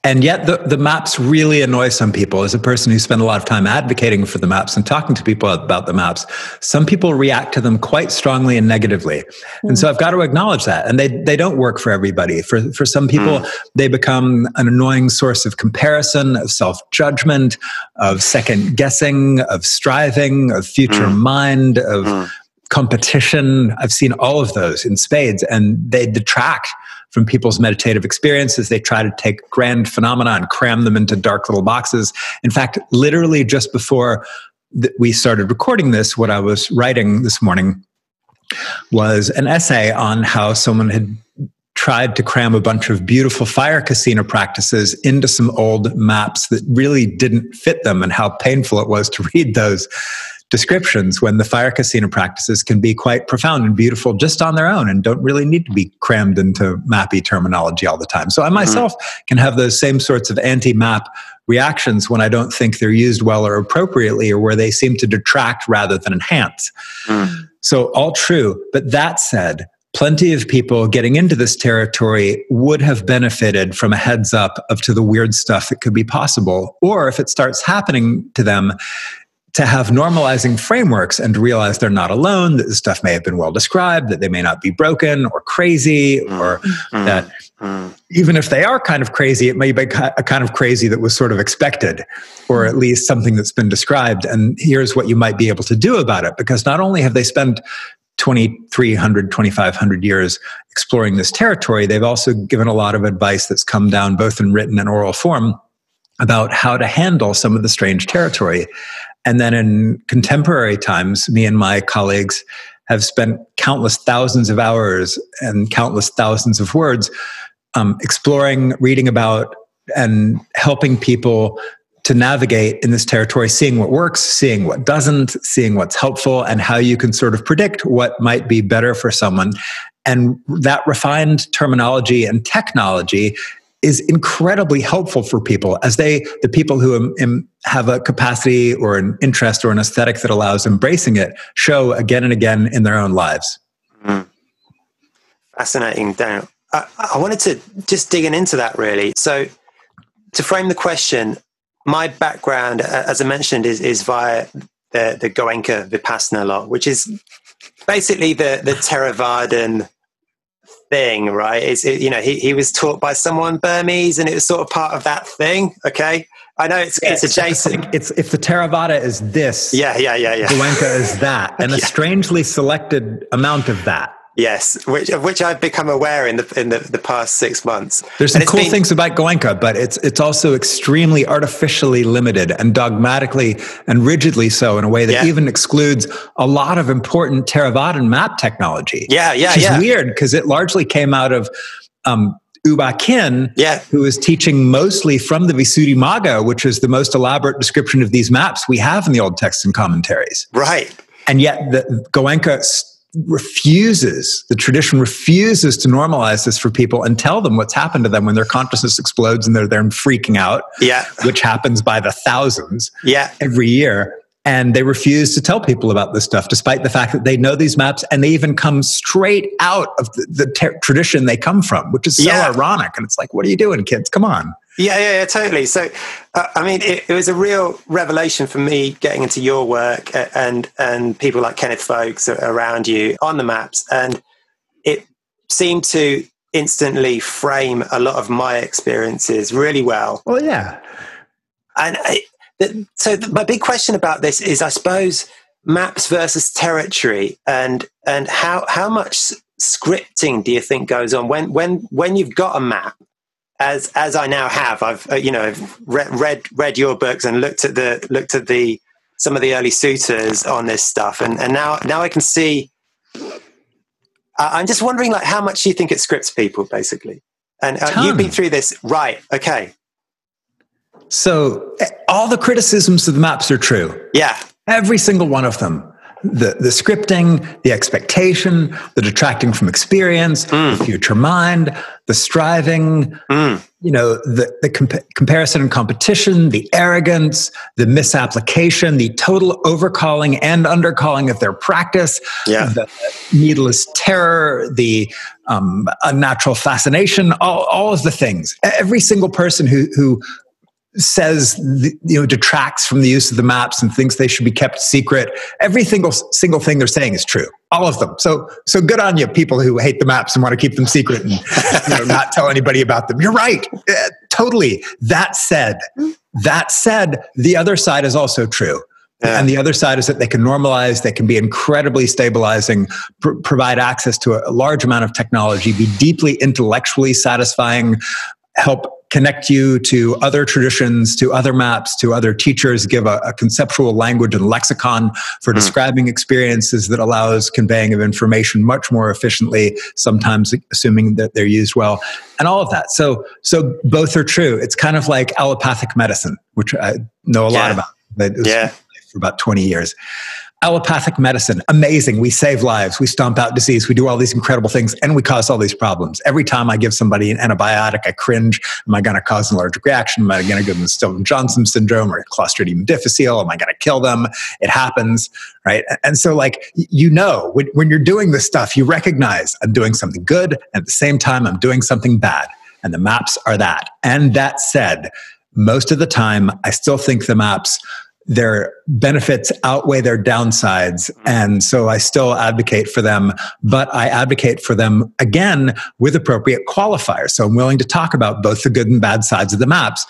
And yet, the, the maps really annoy some people. As a person who spent a lot of time advocating for the maps and talking to people about the maps, some people react to them quite strongly and negatively. Mm. And so I've got to acknowledge that. And they, they don't work for everybody. For, for some people, mm. they become an annoying source of comparison, of self judgment, of second guessing, of striving, of future mm. mind, of mm. competition. I've seen all of those in spades, and they detract from people's meditative experiences. They try to take grand phenomena and cram them into dark little boxes. In fact, literally just before th- we started recording this, what I was writing this morning was an essay on how someone had tried to cram a bunch of beautiful fire kasina practices into some old maps that really didn't fit them and how painful it was to read those descriptions when the fire kasina practices can be quite profound and beautiful just on their own and don't really need to be crammed into mappy terminology all the time. So I mm-hmm. myself mm-hmm. can have those same sorts of anti map reactions when I don't think they're used well or appropriately or where they seem to detract rather than enhance. Mm. So all true. But that said, plenty of people getting into this territory would have benefited from a heads up of to the weird stuff that could be possible. Or if it starts happening to them, to have normalizing frameworks and to realize they're not alone, that the stuff may have been well described, that they may not be broken or crazy, or mm-hmm. that mm-hmm. even if they are kind of crazy, it may be a kind of crazy that was sort of expected, or at least something that's been described. And here's what you might be able to do about it. Because not only have they spent 2300 2500 years exploring this territory they've also given a lot of advice that's come down both in written and oral form about how to handle some of the strange territory and then in contemporary times me and my colleagues have spent countless thousands of hours and countless thousands of words um, exploring reading about and helping people to navigate in this territory, seeing what works, seeing what doesn't, seeing what's helpful, and how you can sort of predict what might be better for someone. And that refined terminology and technology is incredibly helpful for people as they, the people who have a capacity or an interest or an aesthetic that allows embracing it, show again and again in their own lives. Mm. Fascinating, Daniel. I, I wanted to just digging into that really. So, to frame the question, my background, as I mentioned, is, is via the, the Goenka Vipassana law, which is basically the, the Theravadan thing, right? Is it, you know, he, he was taught by someone Burmese and it was sort of part of that thing. Okay. I know it's, yeah, it's adjacent. It's, if the Theravada is this, yeah, yeah, yeah, yeah. Goenka is that, and a strangely selected amount of that. Yes, which of which I've become aware in the in the, the past six months. There's some cool been, things about Goenka, but it's it's also extremely artificially limited and dogmatically and rigidly so in a way that yeah. even excludes a lot of important Theravadan map technology. Yeah, yeah, which is yeah. weird because it largely came out of um, U Ba Khin, yeah. who is teaching mostly from the Visuddhimagga, which is the most elaborate description of these maps we have in the old texts and commentaries. Right. And yet the Goenka refuses, the tradition refuses to normalize this for people and tell them what's happened to them when their consciousness explodes and they're there and freaking out. Yeah. Which happens by the thousands. Yeah. Every year. And they refuse to tell people about this stuff, despite the fact that they know these maps and they even come straight out of the, the ter- tradition they come from, which is so yeah. ironic. And it's like, what are you doing, kids? Come on. Yeah, yeah, yeah, totally. So, uh, I mean, it, it, was a real revelation for me getting into your work and and people like Kenneth Folks around you on the maps, and it seemed to instantly frame a lot of my experiences really well. Well, yeah. And I, the, so, the, my big question about this is, I suppose, maps versus territory, and and how how much scripting do you think goes on when when when you've got a map as as I now have, I've uh, you know read, read read your books and looked at the looked at the some of the early suttas on this stuff, and and now now I can see. I'm just wondering, like, how much do you think it scripts people, basically? And uh, you've been through this, right? Okay. So eh, all the criticisms of the maps are true. Yeah. Every single one of them the, the scripting, the expectation, the detracting from experience, mm. the future mind, the striving, mm. you know, the, the comp- comparison and competition, the arrogance, the misapplication, the total overcalling and undercalling of their practice, yeah. the needless terror, the um, unnatural fascination, all, all of the things. Every single person who, who says you know detracts from the use of the maps and thinks they should be kept secret every single single thing they're saying is true. All of them. So so good on you people who hate the maps and want to keep them secret and you know, not tell anybody about them. You're right. Uh, totally. That said that said the other side is also true. Yeah. And the other side is that they can normalize, they can be incredibly stabilizing, pr- provide access to a large amount of technology, be deeply intellectually satisfying, help connect you to other traditions, to other maps, to other teachers, give a, a conceptual language and lexicon for mm. describing experiences that allows conveying of information much more efficiently, sometimes assuming that they're used well, and all of that. So, so both are true. It's kind of like allopathic medicine, which I know a yeah. lot about. yeah for about 20 years. Allopathic medicine, amazing. We save lives. We stomp out disease. We do all these incredible things and we cause all these problems. Every time I give somebody an antibiotic, I cringe. Am I going to cause an allergic reaction? Am I going to give them Stevens-Johnson syndrome or Clostridium difficile? Am I going to kill them? It happens, right? And so, like, you know, when, when you're doing this stuff, you recognize I'm doing something good. And at the same time, I'm doing something bad. And the maps are that. And that said, most of the time, I still think the maps their benefits outweigh their downsides. And so I still advocate for them, but I advocate for them again with appropriate qualifiers. So I'm willing to talk about both the good and bad sides of the maps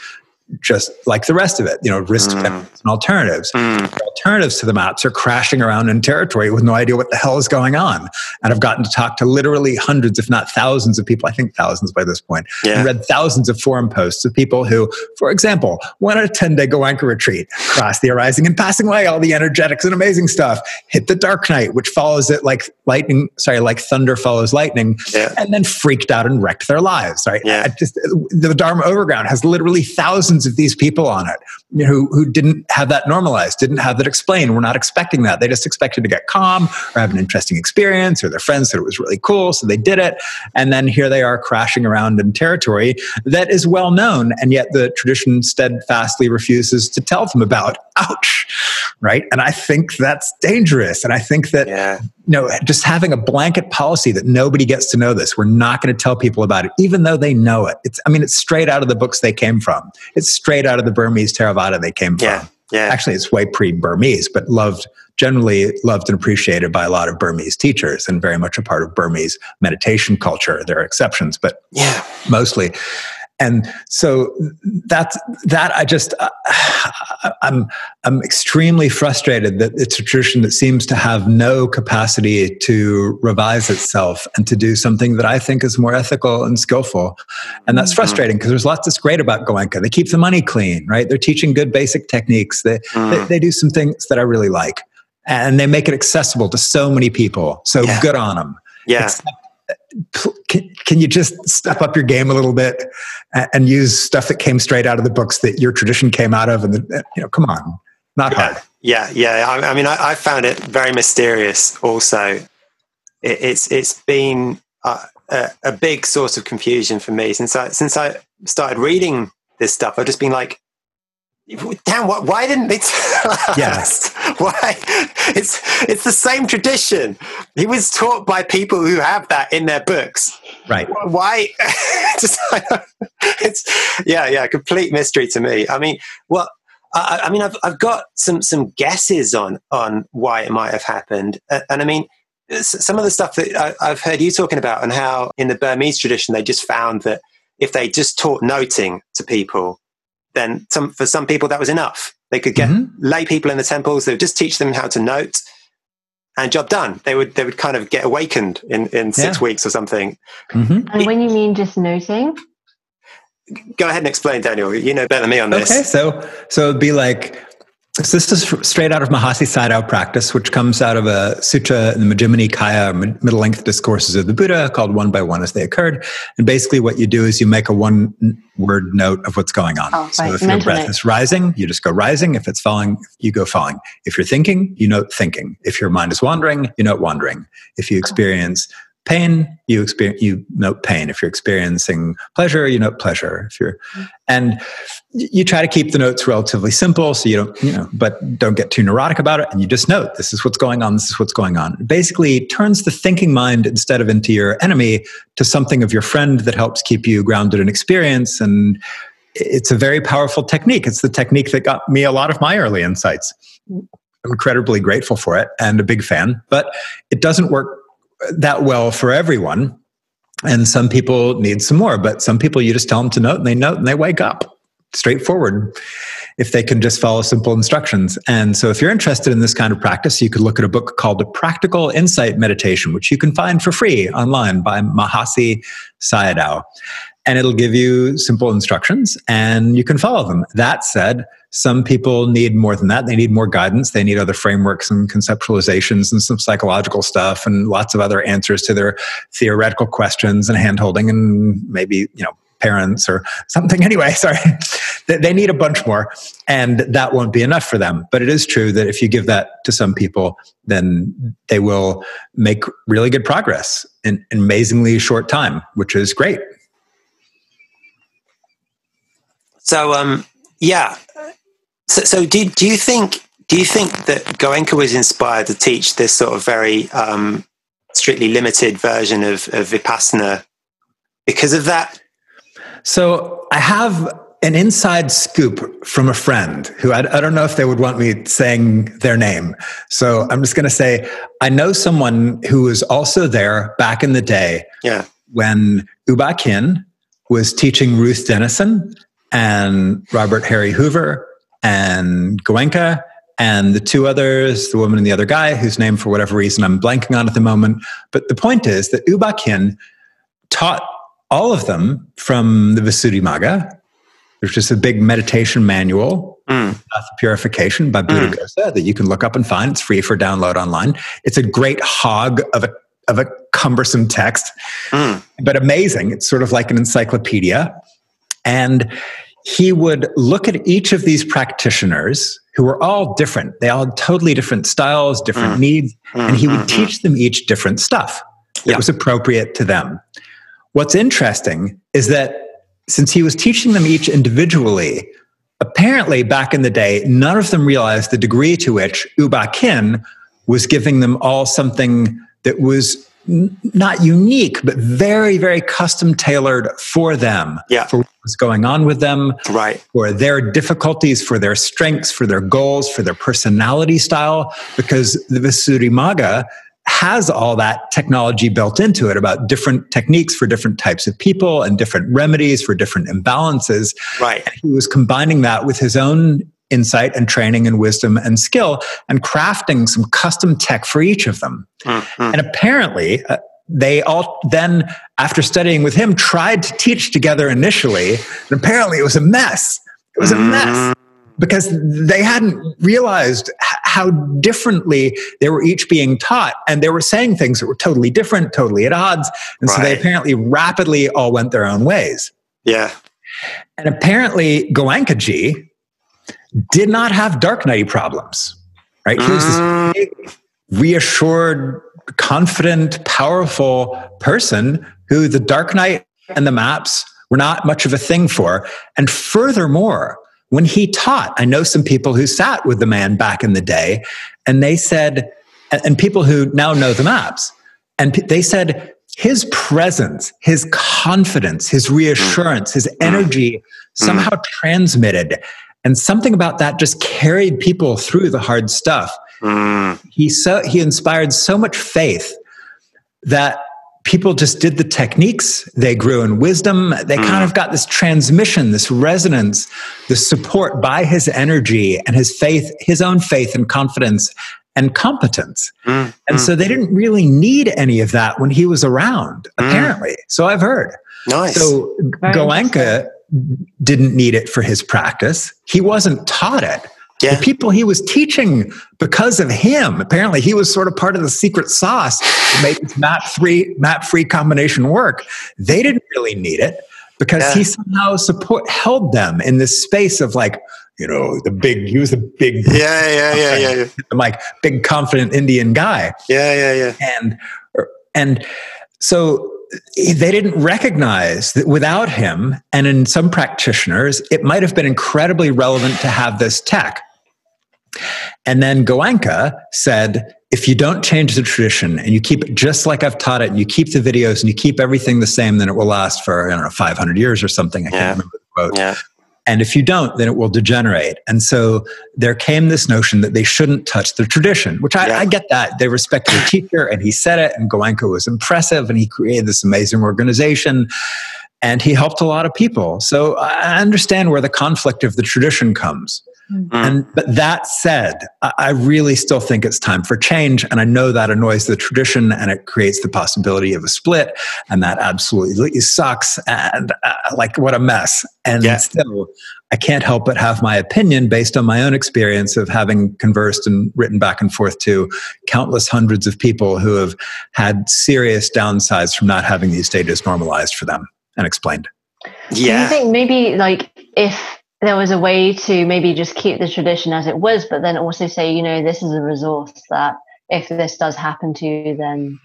just like the rest of it, you know, risk mm. and alternatives. Mm. Alternatives to the maps are crashing around in territory with no idea what the hell is going on. And I've gotten to talk to literally hundreds, if not thousands of people, I think thousands by this point, yeah. and read thousands of forum posts of people who, for example, went on a 10 day Goenka retreat, crossed the arising and passing away, all the energetics and amazing stuff, hit the dark night, which follows it like lightning, sorry, like thunder follows lightning, yeah. and then freaked out and wrecked their lives, right? Yeah. just, the Dharma Overground has literally thousands of these people on it you know, who, who didn't have that normalized, didn't have that explained. We're not expecting that. They just expected to get calm or have an interesting experience, or their friends said it was really cool, so they did it. And then here they are crashing around in territory that is well known, and yet the tradition steadfastly refuses to tell them about. Ouch! Right? And I think that's dangerous. And I think that yeah you know, just having a blanket policy that nobody gets to know this. We're not going to tell people about it, even though they know it. It's, I mean, it's straight out of the books they came from. It's straight out of the Burmese Theravada they came yeah. from. Yeah. Actually, it's way pre-Burmese, but loved generally loved and appreciated by a lot of Burmese teachers, and very much a part of Burmese meditation culture. There are exceptions, but yeah, mostly and so that's that i just uh, i'm i'm extremely frustrated that it's a tradition that seems to have no capacity to revise itself and to do something that i think is more ethical and skillful. And that's mm-hmm. frustrating because there's lots that's great about goenka. They keep the money clean right? They're teaching good basic techniques. They, mm. they, they, do some things that i really like. And they make it accessible to so many people. So yeah. good on them yeah. Except can, can you just step up your game a little bit and, and, use stuff that came straight out of the books that your tradition came out of? And the, you know, come on, not yeah, hard. Yeah, yeah. I, I mean, I, I, found it very mysterious. Also, it, it's it's been a, a, a, big source of confusion for me since I since I started reading this stuff. I've just been like, damn what why didn't they tell us? Yes why? It's it's the same tradition. He was taught by people who have that in their books. Right. Why? Just, it's yeah yeah complete mystery to me. I mean well I, I, mean I've, I've got some some guesses on on why it might have happened. And, and i mean some of the stuff that I, i've heard you talking about and how in the burmese tradition they just found that if they just taught noting to people then some, for some people that was enough. They could get mm-hmm. lay people in the temples. They would just teach them how to note, and job done. They would they would kind of get awakened in in six yeah. weeks or something. Mm-hmm. And when you mean just noting, go ahead and explain, Daniel. You know better than me on this. Okay, so so it'd be like so this is straight out of Mahasi Sayadaw practice, which comes out of a sutra in the Majjhima Nikaya, middle length discourses of the Buddha, called One by One as They Occurred. And basically, what you do is you make a one word note of what's going on. Oh, so right. if Mental your breath note. is rising, you just go rising. If it's falling, you go falling. If you're thinking, you note thinking. If your mind is wandering, you note wandering. If you experience pain you experience you note pain. If you're experiencing pleasure you note pleasure. If you're and you try to keep the notes relatively simple so you don't you know but don't get too neurotic about it and you just note this is what's going on this is what's going on. It basically turns the thinking mind instead of into your enemy to something of your friend that helps keep you grounded in experience and it's a very powerful technique. It's the technique that got me a lot of my early insights. I'm incredibly grateful for it and a big fan but it doesn't work that well for everyone. And some people need some more, but some people you just tell them to note and they note and they wake up straightforward if they can just follow simple instructions. And so if you're interested in this kind of practice, you could look at a book called A Practical Insight Meditation, which you can find for free online by Mahasi Sayadaw. And it'll give you simple instructions and you can follow them. That said, some people need more than that. They need more guidance. They need other frameworks and conceptualizations and some psychological stuff and lots of other answers to their theoretical questions and handholding and maybe, you know, parents or something anyway sorry they need a bunch more, and that won't be enough for them. But it is true that if you give that to some people, then they will make really good progress in an amazingly short time, which is great. So, um, yeah. So, so do do you think do you think that Goenka was inspired to teach this sort of very um, strictly limited version of, of Vipassana because of that? So I have an inside scoop from a friend who I, I, don't know if they would want me saying their name. So I'm just going to say I know someone who was also there back in the day yeah. when U Ba Khin was teaching Ruth Denison and Robert Harry Hoover and Goenka and the two others, the woman and the other guy, whose name for whatever reason I'm blanking on at the moment. But the point is that U Ba taught all of them from the Visuddhimagga, which is a big meditation manual, mm. Of Purification by Buddha mm. that you can look up and find. It's free for download online. It's a great hog of a of a cumbersome text, mm. but amazing. It's sort of like an encyclopedia. And he would look at each of these practitioners who were all different. They all had totally different styles, different mm. needs, mm, and he would mm, teach them each different stuff that yeah. was appropriate to them. What's interesting is that since he was teaching them each individually, apparently back in the day, none of them realized the degree to which U Ba Khin was giving them all something that was not unique, but very, very custom tailored for them. Yeah. For what's going on with them. Right. For their difficulties, for their strengths, for their goals, for their personality style. Because the Visuddhimagga has all that technology built into it about different techniques for different types of people and different remedies for different imbalances. Right. And he was combining that with his own insight and training and wisdom and skill and crafting some custom tech for each of them. Mm-hmm. And apparently, uh, they all then, after studying with him, tried to teach together initially. And apparently, it was a mess. It was a mess mm-hmm. because they hadn't realized how differently they were each being taught. And they were saying things that were totally different, totally at odds. And right. so they apparently rapidly all went their own ways. Yeah. And apparently, Goenkaji, did not have dark nighty problems. Right? He was this mm. big, reassured, confident, powerful person who the dark night and the maps were not much of a thing for. And furthermore, when he taught, I know some people who sat with the man back in the day, and they said, and people who now know the maps, and they said his presence, his confidence, his reassurance, his mm. energy somehow transmitted and something about that just carried people through the hard stuff. Mm. He so he inspired so much faith that people just did the techniques. They grew in wisdom. They mm. kind of got this transmission, this resonance, this support by his energy and his faith, his own faith and confidence and competence. Mm. And so they didn't really need any of that when he was around, mm. apparently. So I've heard. Nice. So Goenka didn't need it for his practice. He wasn't taught it. Yeah. The people he was teaching because of him, apparently he was sort of part of the secret sauce to make this map free map free combination work. They didn't really need it because yeah. he somehow support held them in this space of like, you know, the big he was a big Yeah, yeah, yeah, yeah, yeah. like big confident Indian guy. Yeah, yeah, yeah. And er, and so they didn't recognize that without him, and in some practitioners, it might have been incredibly relevant to have this tech. And then Goenka said, if you don't change the tradition and you keep it just like I've taught it, and you keep the videos and you keep everything the same, then it will last for, I don't know, 500 years or something. I can't remember the quote. Yeah. And if you don't, then it will degenerate. And so there came this notion that they shouldn't touch the tradition, which I, yeah. I get that. They respected the teacher and he said it, and Goenka was impressive and he created this amazing organization and he helped a lot of people. So I understand where the conflict of the tradition comes. Mm-hmm. And but that said, I really still think it's time for change, and I know that annoys the tradition, and it creates the possibility of a split, and that absolutely sucks. And uh, like, what a mess! And yeah. still, I can't help but have my opinion based on my own experience of having conversed and written back and forth to countless hundreds of people who have had serious downsides from not having these stages normalized for them and explained. Yeah. Do you think maybe like if there was a way to maybe just keep the tradition as it was, but then also say, you know, this is a resource that if this does happen to you, then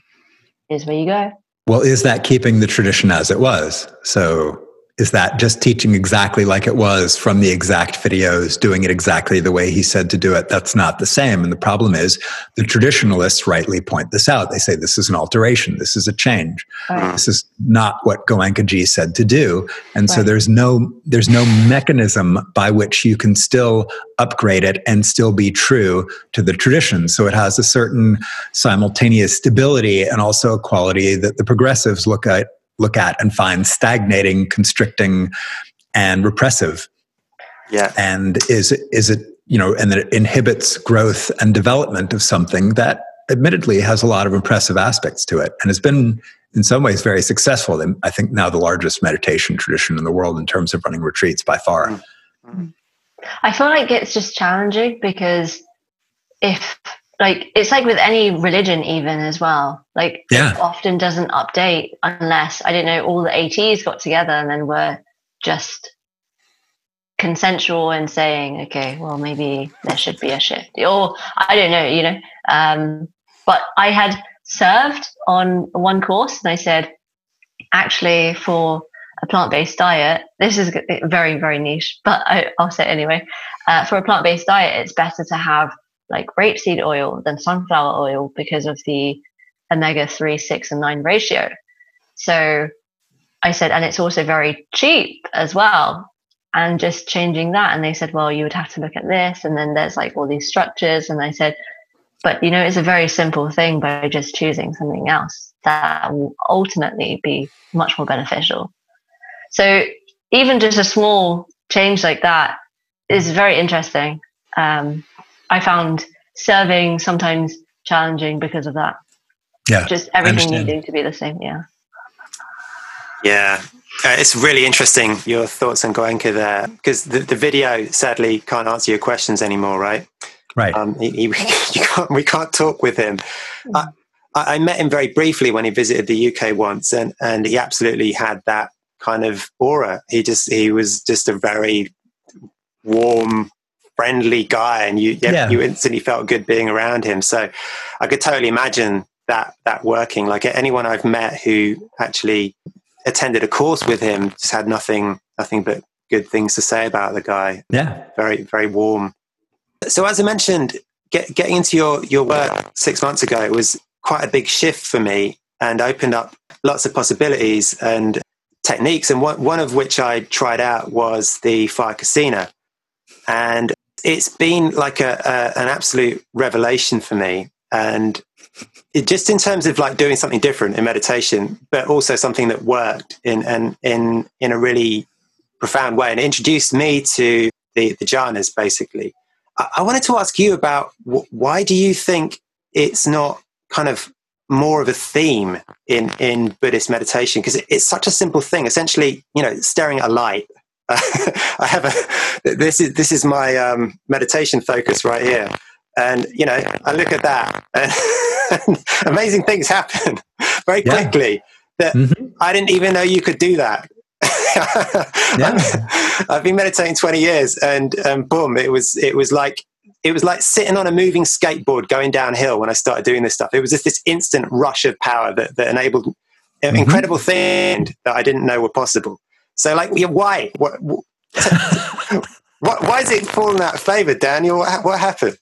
is where you go. Well, is that keeping the tradition as it was? So is that just teaching exactly like it was from the exact videos, doing it exactly the way he said to do it? That's not the same. And the problem is the traditionalists rightly point this out. They say this is an alteration, this is a change. Right. This is not what Goenkaji said to do. And right. so there's no there's no mechanism by which you can still upgrade it and still be true to the tradition. So it has a certain simultaneous stability and also a quality that the progressives look at look at and find stagnating, constricting, and repressive. Yeah. And is is it you know, and that it inhibits growth and development of something that admittedly has a lot of impressive aspects to it and has been in some ways very successful. And I think now the largest meditation tradition in the world in terms of running retreats by far. Mm-hmm. I feel like it's just challenging because if like it's like with any religion even as well like yeah. often doesn't update unless i don't know all the ATs got together and then were just consensual and saying okay well maybe there should be a shift or i don't know you know um, but i had served on one course and i said actually for a plant-based diet this is very very niche but I, will say it anyway uh, for a plant-based diet it's better to have like rapeseed oil than sunflower oil because of the omega 3, 6, and 9 ratio. So I said, and it's also very cheap as well. And just changing that. And they said, well, you would have to look at this. And then there's like all these structures. And I said, but you know, it's a very simple thing by just choosing something else that will ultimately be much more beneficial. So even just a small change like that is very interesting. Um, I found serving sometimes challenging because of that. Yeah. Just everything you do to be the same. Yeah. Yeah. Uh, it's really interesting your thoughts on Goenka there because the, the video sadly can't answer your questions anymore, right? Right. Um, he, he, can't, we can't talk with him. Hmm. I, I met him very briefly when he visited the UK once, and, and he absolutely had that kind of aura. He just he was just a very warm, friendly guy, and you yeah. you instantly felt good being around him. So I could totally imagine that that working. Like anyone I've met who actually attended a course with him just had nothing nothing but good things to say about the guy. Yeah, very very warm. So as I mentioned, get, getting into your your work six months ago it was quite a big shift for me and opened up lots of possibilities and techniques. And one, one of which I tried out was the fire kasina. And it's been like a, a, an absolute revelation for me. And it, just in terms of like doing something different in meditation but also something that worked in and in, in a really profound way and introduced me to the, the jhanas basically. I, I wanted to ask you about wh- why do you think it's not kind of more of a theme in in buddhist meditation? Because it, it's such a simple thing. Essentially you know staring at a light I have a this is this is my um, meditation focus right here, and you know I look at that, and, amazing things happen very quickly. That mm-hmm. I didn't even know you could do that. yeah. I've been meditating twenty years, and um, boom, it was it was like it was like sitting on a moving skateboard going downhill when I started doing this stuff. It was just this instant rush of power that, that enabled mm-hmm. incredible things that I didn't know were possible. So, like, why? What, what, why is it fallen out of favor, Daniel? What, what happened?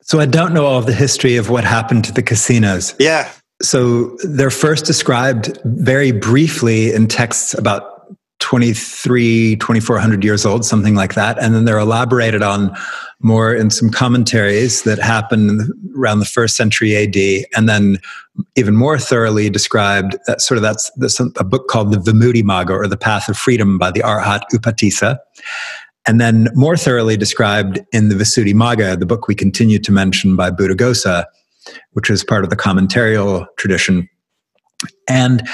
So, I don't know all of the history of what happened to the kasinas. Yeah. So, they're first described very briefly in texts about 23, 2400 years old, something like that. And then they're elaborated on more in some commentaries that happened around the first century AD. And then even more thoroughly described that sort of that's, that's a book called the Vimuttimagga or the Path of Freedom by the Arhat Upatissa. And then more thoroughly described in the Visuddhimagga, the book we continue to mention by Buddhaghosa, which is part of the commentarial tradition. And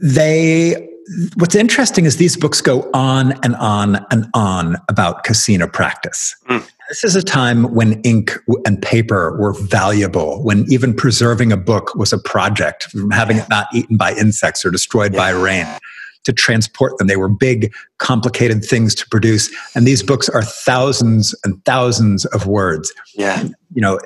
they what's interesting is these books go on and on and on about kasina practice. Mm. This is a time when ink and paper were valuable, when even preserving a book was a project, from having it not eaten by insects or destroyed yeah. by rain. to transport them. They were big, complicated things to produce. And these books are thousands and thousands of words. Yeah. You know,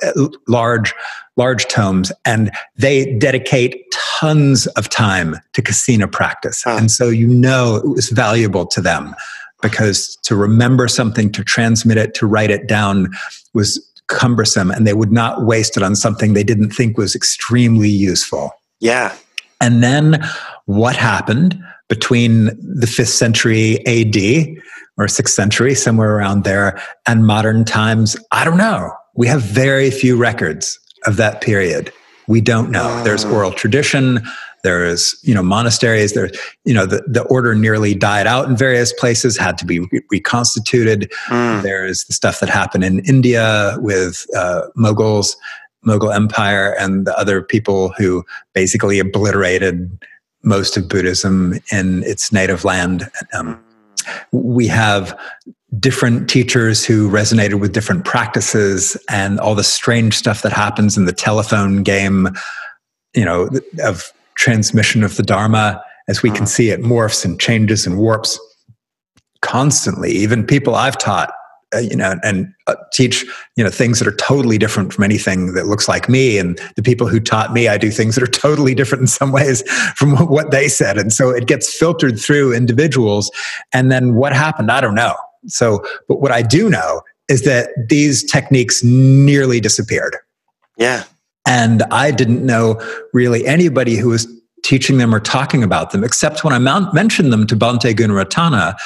large, large tomes. And they dedicate tons of time to kasina practice. Huh. And so you know it was valuable to them because to remember something, to transmit it, to write it down was cumbersome and they would not waste it on something they didn't think was extremely useful. Yeah. And then what happened between the 5th century AD or 6th century, somewhere around there, and modern times? I don't know. We have very few records of that period. We don't know. There's oh. oral tradition. There's, you know, monasteries. There, you know, the, the order nearly died out in various places, had to be re- reconstituted. Mm. There's the stuff that happened in India with uh, Mughals, Mughal Empire, and the other people who basically obliterated most of Buddhism in its native land. Um, we have different teachers who resonated with different practices and all the strange stuff that happens in the telephone game you know of transmission of the Dharma as we can mm. see it morphs and changes and warps constantly. Even people I've taught, uh, you know, and uh, teach, you know, things that are totally different from anything that looks like me. And the people who taught me, I do things that are totally different in some ways from what they said. And so it gets filtered through individuals. And then what happened? I don't know. So, but what I do know is that these techniques nearly disappeared. Yeah. And I didn't know really anybody who was teaching them or talking about them, except when I mentioned them to Bhante Gunaratana,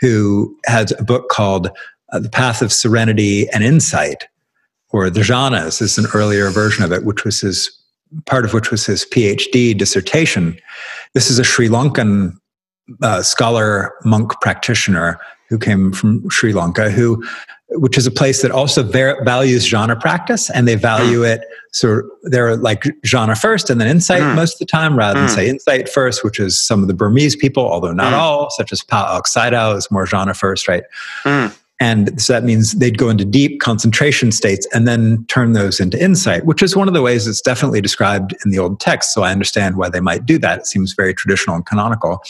who has a book called uh, The Path of Serenity and Insight, or the Jhanas is an earlier version of it, which was his part of which was his PhD dissertation. This is a Sri Lankan uh, scholar, monk practitioner who came from Sri Lanka, who which is a place that also values jhana practice and they value mm. it so they're like jhana first and then insight mm. most of the time rather than mm. say insight first which is some of the burmese people although not mm. all such as pa sayadaw is more jhana first right mm. And so that means they'd go into deep concentration states and then turn those into insight, which is one of the ways it's definitely described in the old text. So I understand why they might do that. It seems very traditional and canonical.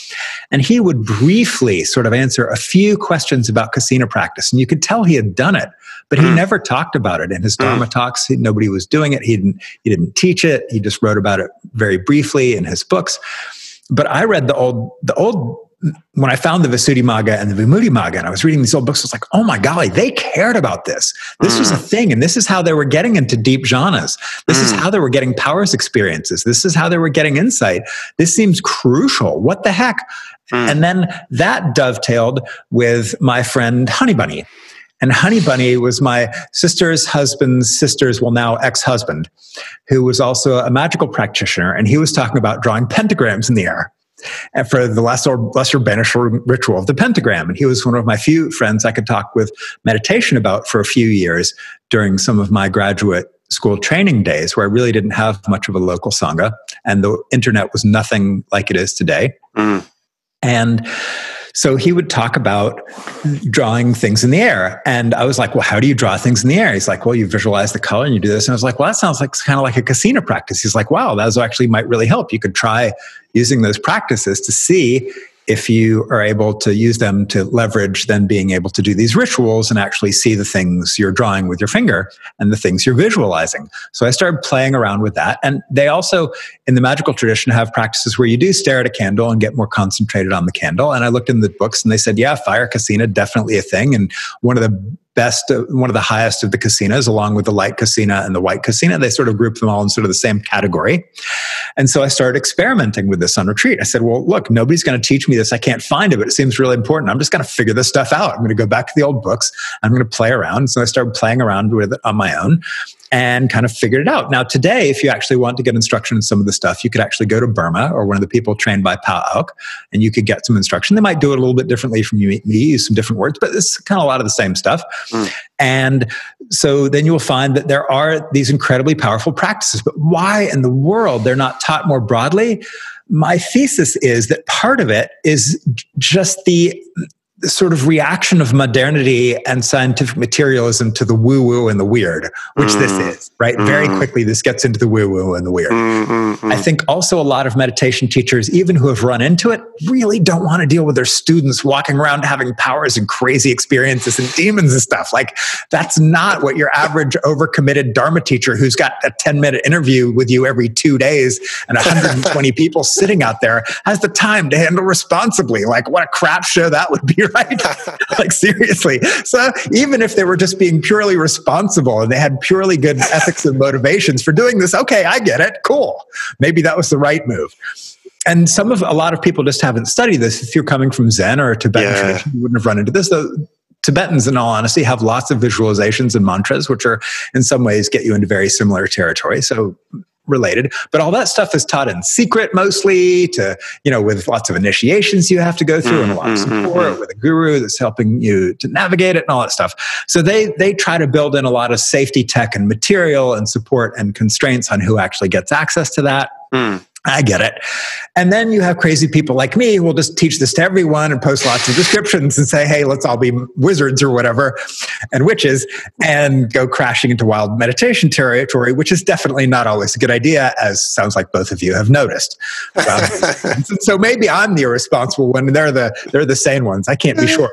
And he would briefly sort of answer a few questions about kasina practice. And you could tell he had done it, but he mm. never talked about it in his hmm. Dharma talks. He, nobody was doing it. He didn't, he didn't teach it. He just wrote about it very briefly in his books. But I read the old, the old when I found the Visuddhimagga and the Vimuttimagga, and I was reading these old books, I was like, oh my golly, they cared about this. This mm. was a mm. thing. And this is how they were getting into deep jhanas. This mm. is how they were getting powers experiences. This is how they were getting insight. This seems crucial. What the heck? Mm. And then that dovetailed with my friend Honey Bunny. And Honey Bunny was my sister's husband's sister's, well, now ex husband, who was also a magical practitioner. And he was talking about drawing pentagrams in the air for the lesser, lesser beneficial ritual of the pentagram. And he was one of my few friends I could talk with meditation about for a few years during some of my graduate school training days where I really didn't have much of a local Sangha and the internet was nothing like it is today. Mm. And so he would talk about drawing things in the air. And I was like, well, how do you draw things in the air? He's like, well, you visualize the color and you do this. And I was like, well, that sounds like kind of like a kasina practice. He's like, wow, that actually might really help. You could try using those practices to see if you are able to use them to leverage then being able to do these rituals and actually see the things you're drawing with your finger and the things you're visualizing. So I started playing around with that. And they also, in the magical tradition, have practices where you do stare at a candle and get more concentrated on the candle. And I looked in the books and they said, yeah, fire kasina, definitely a thing. And one of the best, one of the highest of the kasinas, along with the light kasina and the white kasina. They sort of group them all in sort of the same category. And so I started experimenting with this on retreat. I said, well, look, nobody's going to teach me this. I can't find it, but it seems really important. I'm just going to figure this stuff out. I'm going to go back to the old books. I'm going to play around. So I started playing around with it on my own and kind of figured it out. Now, today, if you actually want to get instruction in some of the stuff, you could actually go to Burma or one of the people trained by Pa Auk, and you could get some instruction. They might do it a little bit differently from you, me, use some different words, but it's kind of a lot of the same stuff. Mm. And so then you will find that there are these incredibly powerful practices. But why in the world they're not taught more broadly? My thesis is that part of it is just the sort of reaction of modernity and scientific materialism to the woo woo and the weird, which mm. this is, right? Mm. Very quickly, this gets into the woo woo and the weird. Mm-hmm. I think also a lot of meditation teachers, even who have run into it, really don't want to deal with their students walking around having powers and crazy experiences and demons and stuff. Like, that's not what your average overcommitted Dharma teacher who's got a 10 minute interview with you every two days and 120 people sitting out there has the time to handle responsibly. Like, what a crap show that would be, right? like seriously. So even if they were just being purely responsible and they had purely good ethics and motivations for doing this, okay, I get it. Cool. Maybe that was the right move and some of a lot of people just haven't studied this. If you're coming from Zen or Tibetan yeah. tradition, you wouldn't have run into this. Though Tibetans, in all honesty, have lots of visualizations and mantras, which are in some ways get you into very similar territory. So related but all that stuff is taught in secret mostly to you know with lots of initiations you have to go through mm-hmm, and a lot of mm-hmm, support mm-hmm. with a guru that's helping you to navigate it and all that stuff so they they try to build in a lot of safety tech and material and support and constraints on who actually gets access to that mm. I get it. And then you have crazy people like me who will just teach this to everyone and post lots of descriptions and say, hey, let's all be wizards or whatever and witches and go crashing into wild meditation territory, which is definitely not always a good idea, as sounds like both of you have noticed. Um, so maybe I'm the irresponsible one and they're the, they're the sane ones. I can't be sure.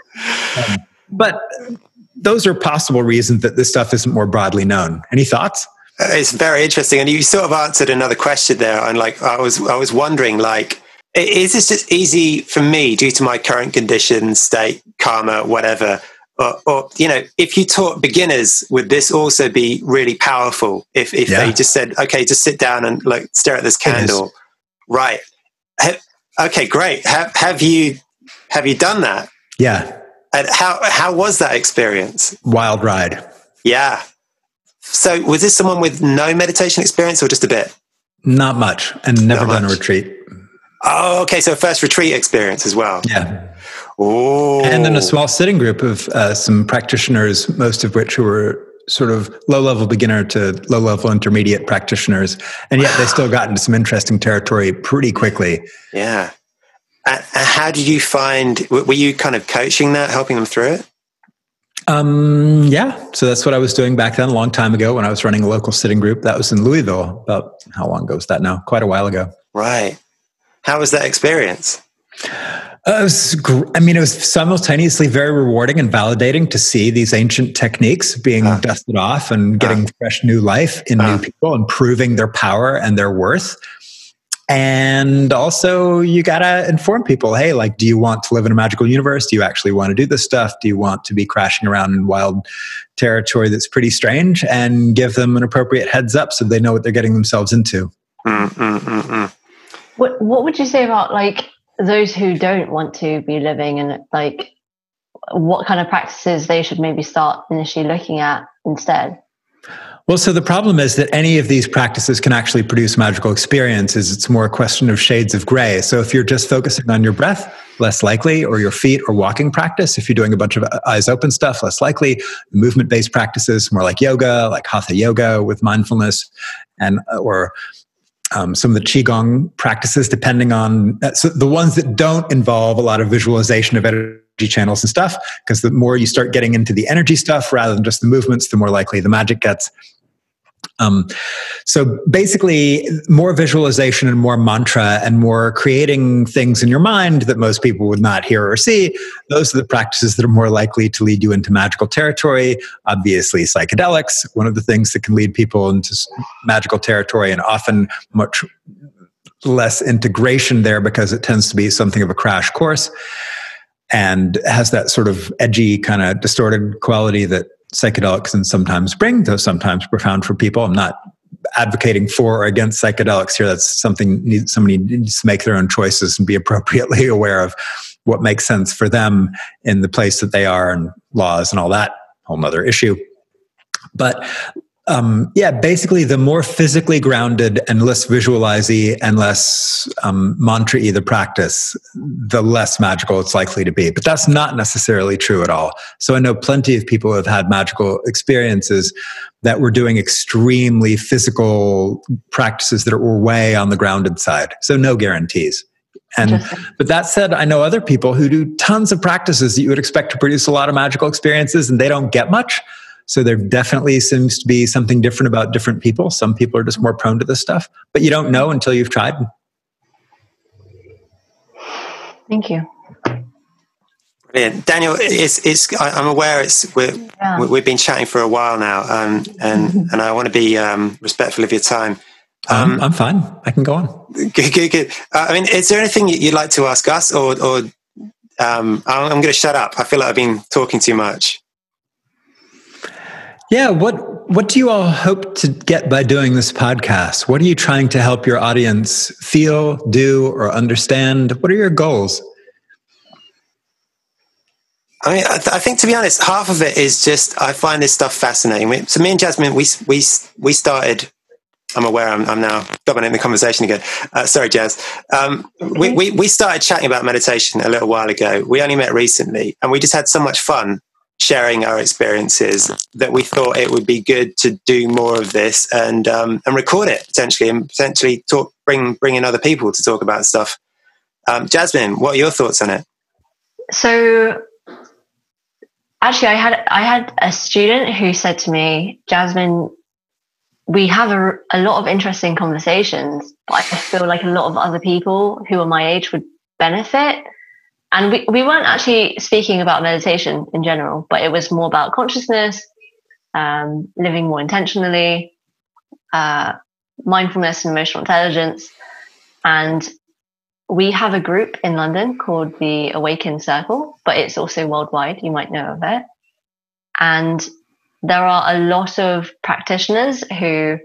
Um, but those are possible reasons that this stuff isn't more broadly known. Any thoughts? It's very interesting, and you sort of answered another question there. And like, I was, I was wondering, like, is this just easy for me due to my current condition, state, karma, whatever? Or, or, you know, if you taught beginners, would this also be really powerful? If if yeah. they just said, okay, just sit down and like stare at this candle, right? okay, great. Have have you have you done that? Yeah. And how how was that experience? Wild ride. Yeah. So, was this someone with no meditation experience or just a bit? Not much, and never Not done much. a retreat. Oh, okay. So, first retreat experience as well. Yeah. Oh. And then a small sitting group of uh, some practitioners, most of which were sort of low level beginner to low level intermediate practitioners. And yet wow. they still got into some interesting territory pretty quickly. Yeah. Uh, how did you find, were you kind of coaching that, helping them through it? Um, yeah. So that's what I was doing back then, a long time ago when I was running a local sitting group. That was in Louisville. About how long ago was that now? Quite a while ago. Right. How was that experience? Uh, was gr- I mean, it was simultaneously very rewarding and validating to see these ancient techniques being uh, dusted off and getting uh, fresh new life in new people and proving their power and their worth and also you got to inform people hey like do you want to live in a magical universe? Do you actually want to do this stuff? Do you want to be crashing around in wild territory that's pretty strange? And give them an appropriate heads up so they know what they're getting themselves into. Mm, mm, mm, what, what would you say about like those who don't want to be living and like what kind of practices they should maybe start initially looking at instead well, so the problem is that any of these practices can actually produce magical experiences. It's more a question of shades of gray. So if you're just focusing on your breath, less likely, or your feet or walking practice, if you're doing a bunch of uh, eyes open stuff, less likely. Movement based practices, more like yoga, like hatha yoga with mindfulness, and uh, or um, some of the qigong practices, depending on uh, so the ones that don't involve a lot of visualization of energy channels and stuff because the more you start getting into the energy stuff rather than just the movements the more likely the magic gets um, so basically, more visualization and more mantra and more creating things in your mind that most people would not hear or see. Those are the practices that are more likely to lead you into magical territory. Obviously, psychedelics, one of the things that can lead people into magical territory and often much less integration there because it tends to be something of a crash course and has that sort of edgy kind of distorted quality that psychedelics can sometimes bring, though sometimes profound for people. I'm not advocating for or against psychedelics here. That's something somebody needs to make their own choices and be appropriately aware of what makes sense for them in the place that they are and laws and all that whole nother issue. But um, yeah, basically, the more physically grounded and less visualizy and less um, mantra y the practice, the less magical it's likely to be. But that's not necessarily true at all. So I know plenty of people who have had magical experiences that were doing extremely physical practices that were way on the grounded side. So no guarantees. And but that said, I know other people who do tons of practices that you would expect to produce a lot of magical experiences, and they don't get much. So there definitely seems to be something different about different people. Some people are just more prone to this stuff, but you don't know until you've tried. Thank you. Brilliant. Daniel, it's, it's, I'm aware it's, we're, yeah. we've been chatting for a while now, um, and, and I want to be um, respectful of your time. Um, I'm, I'm fine. I can go on. Good, good, good. Uh, I mean, is there anything you'd like to ask us, or, or um, I'm going to shut up? I feel like I've been talking too much. Yeah. What What do you all hope to get by doing this podcast? What are you trying to help your audience feel, do, or understand? What are your goals? I mean, I, th- I, think to be honest, half of it is just I find this stuff fascinating. So me and Jasmine, we we we started I'm aware I'm, I'm now dominating the conversation again. Uh, sorry, Jazz. Um, we, we, we started chatting about meditation a little while ago. We only met recently, and we just had so much fun sharing our experiences that we thought it would be good to do more of this and um, and record it potentially and potentially talk bring bring in other people to talk about stuff. Um, Jasmine, what are your thoughts on it? So actually, I had I had a student who said to me, Jasmine, we have a, a lot of interesting conversations, but I feel like a lot of other people who are my age would benefit. And we, we weren't actually speaking about meditation in general, but it was more about consciousness, um, living more intentionally, uh, mindfulness and emotional intelligence. And we have a group in London called the Awaken Circle, but it's also worldwide. You might know of it. And there are a lot of practitioners who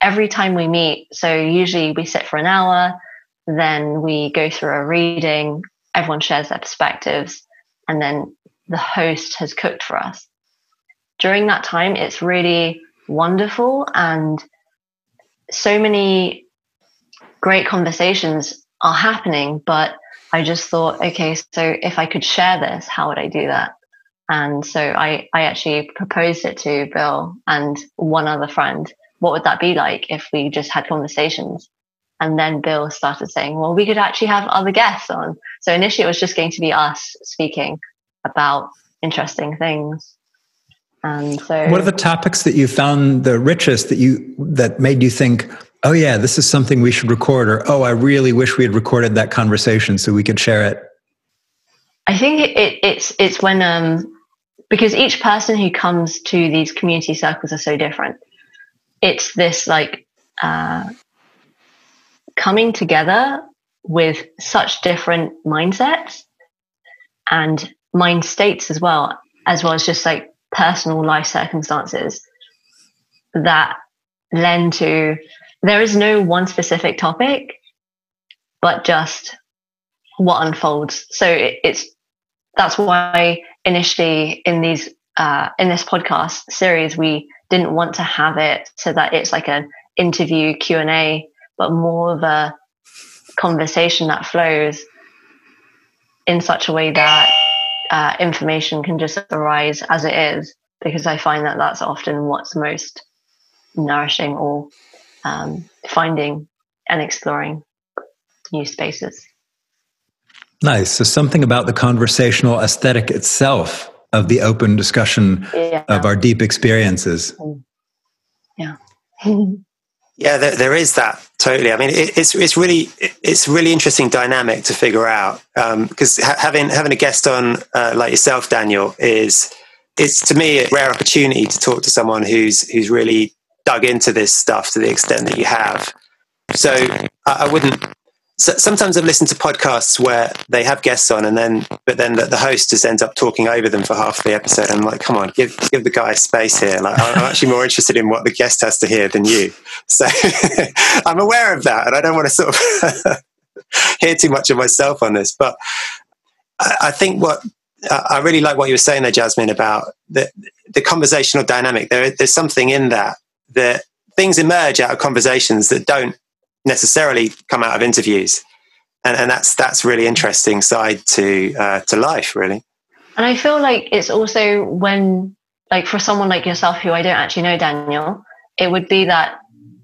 every time we meet, so usually we sit for an hour, then we go through a reading, everyone shares their perspectives, and then the host has cooked for us. During that time, it's really wonderful and so many great conversations are happening, but I just thought, okay, so if I could share this, how would I do that? And so I, I actually proposed it to Bill and one other friend. What would that be like if we just had conversations? And then Bill started saying, well, we could actually have other guests on. So initially it was just going to be us speaking about interesting things. And so what are the topics that you found the richest that you that made you think, oh yeah, this is something we should record, or oh, I really wish we had recorded that conversation so we could share it? I think it, it, it's it's when um, because each person who comes to these community circles are so different. It's this like uh, coming together with such different mindsets and mind states as well, as well as just like personal life circumstances that lend to there is no one specific topic, but just what unfolds. So it, it's that's why initially in these uh, in this podcast series we didn't want to have it so that it's like an interview Q and A, but more of a conversation that flows in such a way that uh, information can just arise as it is. Because I find that that's often what's most nourishing or um, finding and exploring new spaces. Nice. So something about the conversational aesthetic itself of the open discussion yeah. of our deep experiences. Yeah. yeah, there, there is that totally. I mean, it, it's it's really it's really interesting dynamic to figure out because um, ha- having having a guest on uh, like yourself, Daniel, is it's to me a rare opportunity to talk to someone who's who's really dug into this stuff to the extent that you have. So I, I wouldn't so sometimes I've listened to podcasts where they have guests on, and then but then the, the, host just ends up talking over them for half the episode. I'm like, come on, give give the guy space here. Like, I'm actually more interested in what the guest has to hear than you. So I'm aware of that, and I don't want to sort of hear too much of myself on this. But I, I think what I really like what you were saying there, Jasmine, about the the conversational dynamic. There, there's something in that that things emerge out of conversations that don't necessarily come out of interviews, and, and that's that's really interesting side to uh, to life, really. And I feel like it's also when, like, for someone like yourself who I don't actually know, Daniel, it would be that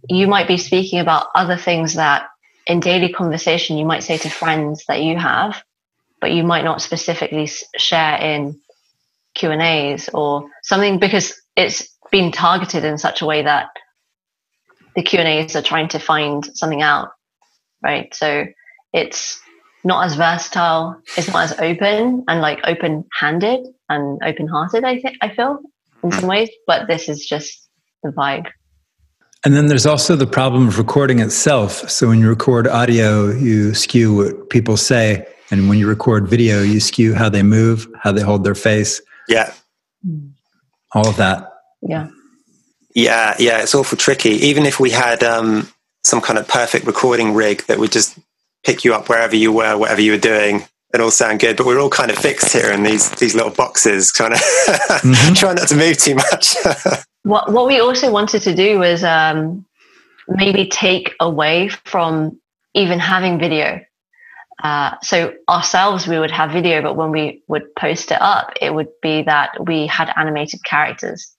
you might be speaking about other things that in daily conversation, you might say to friends that you have, but you might not specifically share in Q and A's or something because it's been targeted in such a way that the Q and A's are trying to find something out, right? So it's not as versatile, it's not as open and like open-handed and open-hearted. I think I feel in some hmm. ways, but this is just the vibe. And then there's also the problem of recording itself. So when you record audio, you skew what people say. And when you record video, you skew how they move, how they hold their face. Yeah. Hmm. All of that. Yeah. Yeah. Yeah. It's awful tricky. Even if we had um, some kind of perfect recording rig that would just pick you up wherever you were, whatever you were doing, and all sound good. But we're all kind of fixed here in these these little boxes, trying to mm-hmm. trying not to move too much. what what we also wanted to do was um, maybe take away from even having video. Uh, so ourselves, we would have video, but when we would post it up, it would be that we had animated characters.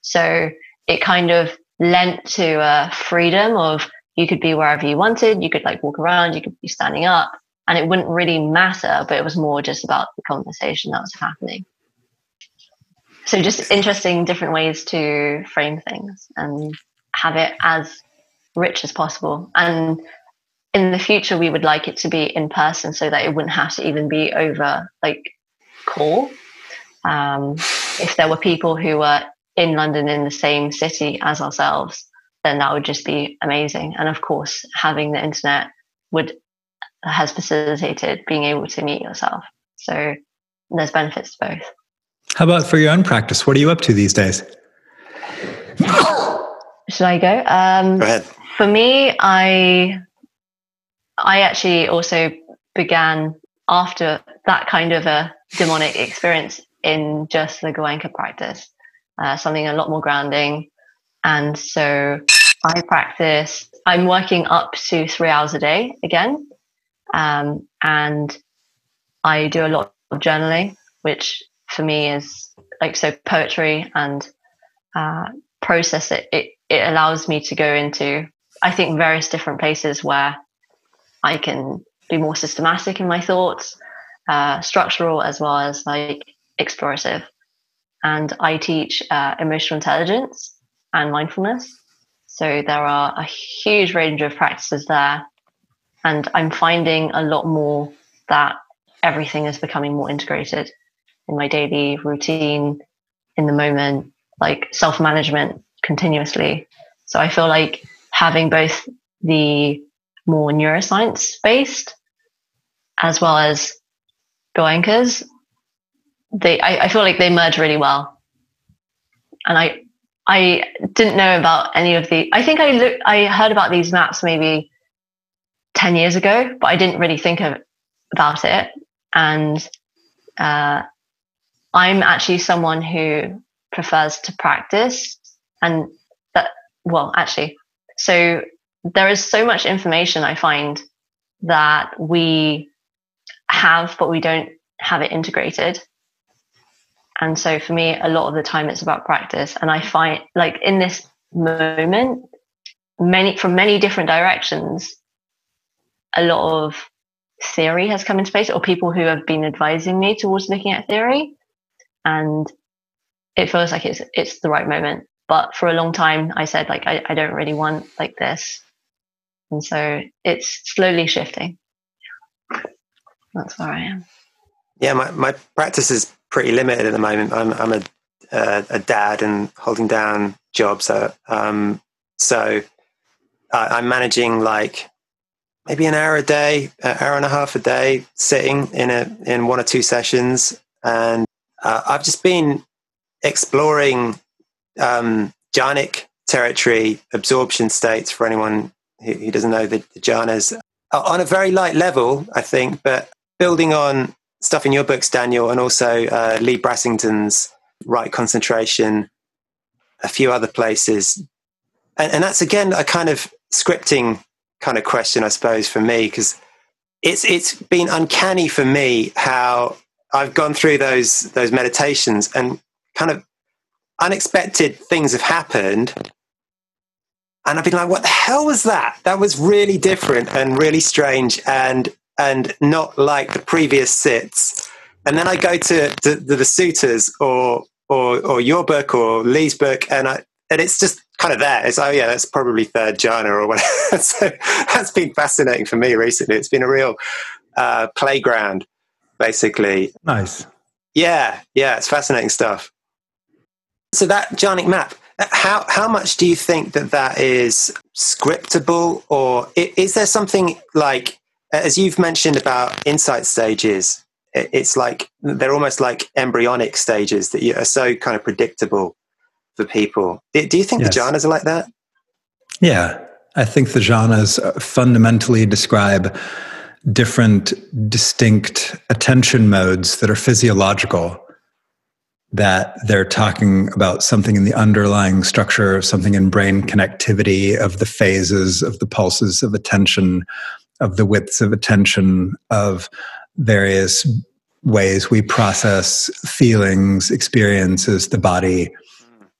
So it kind of lent to a freedom of you could be wherever you wanted. You could like walk around, you could be standing up, and it wouldn't really matter, but it was more just about the conversation that was happening so just interesting different ways to frame things and have it as rich as possible and in the future we would like it to be in person so that it wouldn't have to even be over like call um, if there were people who were in london in the same city as ourselves then that would just be amazing and of course having the internet would has facilitated being able to meet yourself so there's benefits to both how about for your own practice? What are you up to these days? Should I go? Um, go ahead. For me, I I actually also began after that kind of a demonic experience in just the Goenka practice, uh, something a lot more grounding. And so I practice, I'm working up to three hours a day again. Um, and I do a lot of journaling, which for me is like so poetry and uh, process it, it it allows me to go into i think various different places where i can be more systematic in my thoughts uh, structural as well as like explorative and i teach uh, emotional intelligence and mindfulness so there are a huge range of practices there and i'm finding a lot more that everything is becoming more integrated in my daily routine, in the moment, like self management continuously. So I feel like having both the more neuroscience based as well as Goenkas, they I, I feel like they merge really well. And I I didn't know about any of the I think I look I heard about these maps maybe 10 years ago, but I didn't really think of about it. And uh, I'm actually someone who prefers to practice and that, well, actually, so there is so much information I find that we have, but we don't have it integrated. And so for me, a lot of the time it's about practice. And I find like in this moment, many from many different directions, a lot of theory has come into place or people who have been advising me towards looking at theory and it feels like it's it's the right moment. But for a long time, I said like I, I don't really want like this, and so it's slowly shifting. That's where I am. Yeah, my my practice is pretty limited at the moment. I'm I'm a uh, a dad and holding down jobs, so um, so I'm managing like maybe an hour a day, an hour and a half a day, sitting in a in one or two sessions, and uh, I've just been exploring um, jhanic territory absorption states for anyone who, who doesn't know the, the jhanas uh, on a very light level, I think, but building on stuff in your books, Daniel, and also uh, Leigh Brasington's Right Concentration, a few other places. And, and that's again a kind of scripting kind of question, I suppose, for me, because it's it's been uncanny for me how I've gone through those those meditations and kind of unexpected things have happened and I've been like, "What the hell was that? That was really different and really strange, and and not like the previous sits." And then I go to, to, to the suttas or or or your book or Leigh's book, and I and it's just kind of there. It's oh yeah, that's probably third jhana or whatever. so that's been fascinating for me recently. It's been a real uh, playground, basically. Nice. Yeah, yeah, it's fascinating stuff. So that jhanic map, how how much do you think that that is scriptable, or is there something like, as you've mentioned about insight stages? It's like they're almost like embryonic stages that are so kind of predictable for people. Do you think yes. the jhanas are like that? Yeah, I think the jhanas uh, fundamentally describe different distinct attention modes that are physiological that they're talking about something in the underlying structure of something in brain connectivity of the phases of the pulses of attention of the widths of attention of various ways we process feelings experiences the body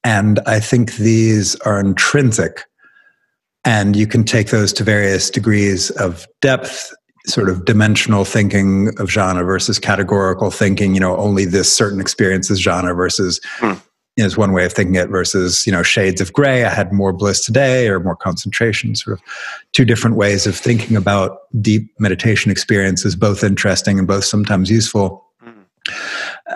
and i think these are intrinsic and you can take those to various degrees of depth sort of dimensional thinking of jhana versus categorical thinking you know only this certain experience is jhana versus mm. Is one way of thinking it versus you know shades of gray i had more bliss today or more concentration sort of two different ways of thinking about deep meditation experiences both interesting and both sometimes useful mm.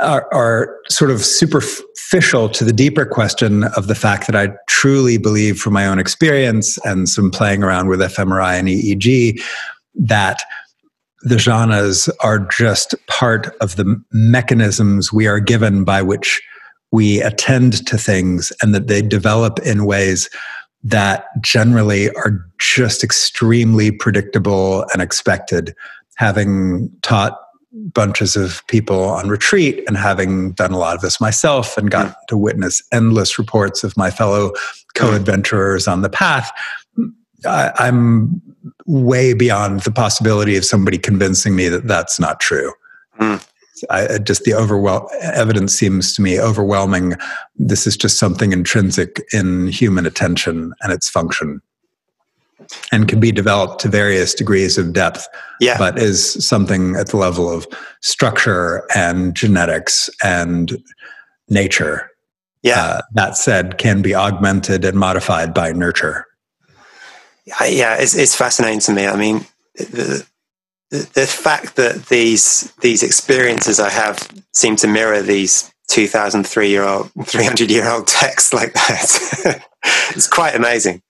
are, are sort of superficial to the deeper question of the fact that i truly believe from my own experience and some playing around with fMRI and eeg that the jhanas are just part of the mechanisms we are given by which we attend to things and that they develop in ways that generally are just extremely predictable and expected. Having taught bunches of people on retreat and having done a lot of this myself and gotten to witness endless reports of my fellow co adventurers on the path, I, I'm way beyond the possibility of somebody convincing me that that's not true. Mm. I, just the overwhelm evidence seems to me overwhelming. This is just something intrinsic in human attention and its function, and can be developed to various degrees of depth. Yeah. but is something at the level of structure and genetics and nature. Yeah. Uh, that said, can be augmented and modified by nurture yeah, it's, it's fascinating to me. I mean, the, the, the fact that these these experiences I have seem to mirror these 2003 year old 300 year old texts like that it's quite amazing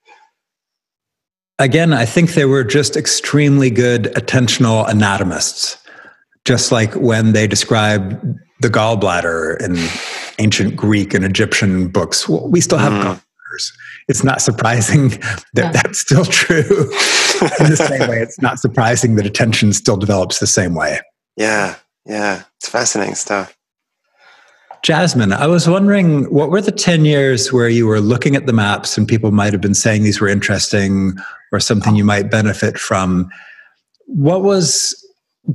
again i think they were just extremely good attentional anatomists just like when they describe the gallbladder in ancient greek and egyptian books well, we still have mm. gallbladders it's not surprising that yeah. that's still true. In the same way, it's not surprising that attention still develops the same way. Yeah, yeah, it's fascinating stuff. Jasmine, I was wondering what were the 10 years where you were looking at the maps and people might have been saying these were interesting or something you might benefit from? What was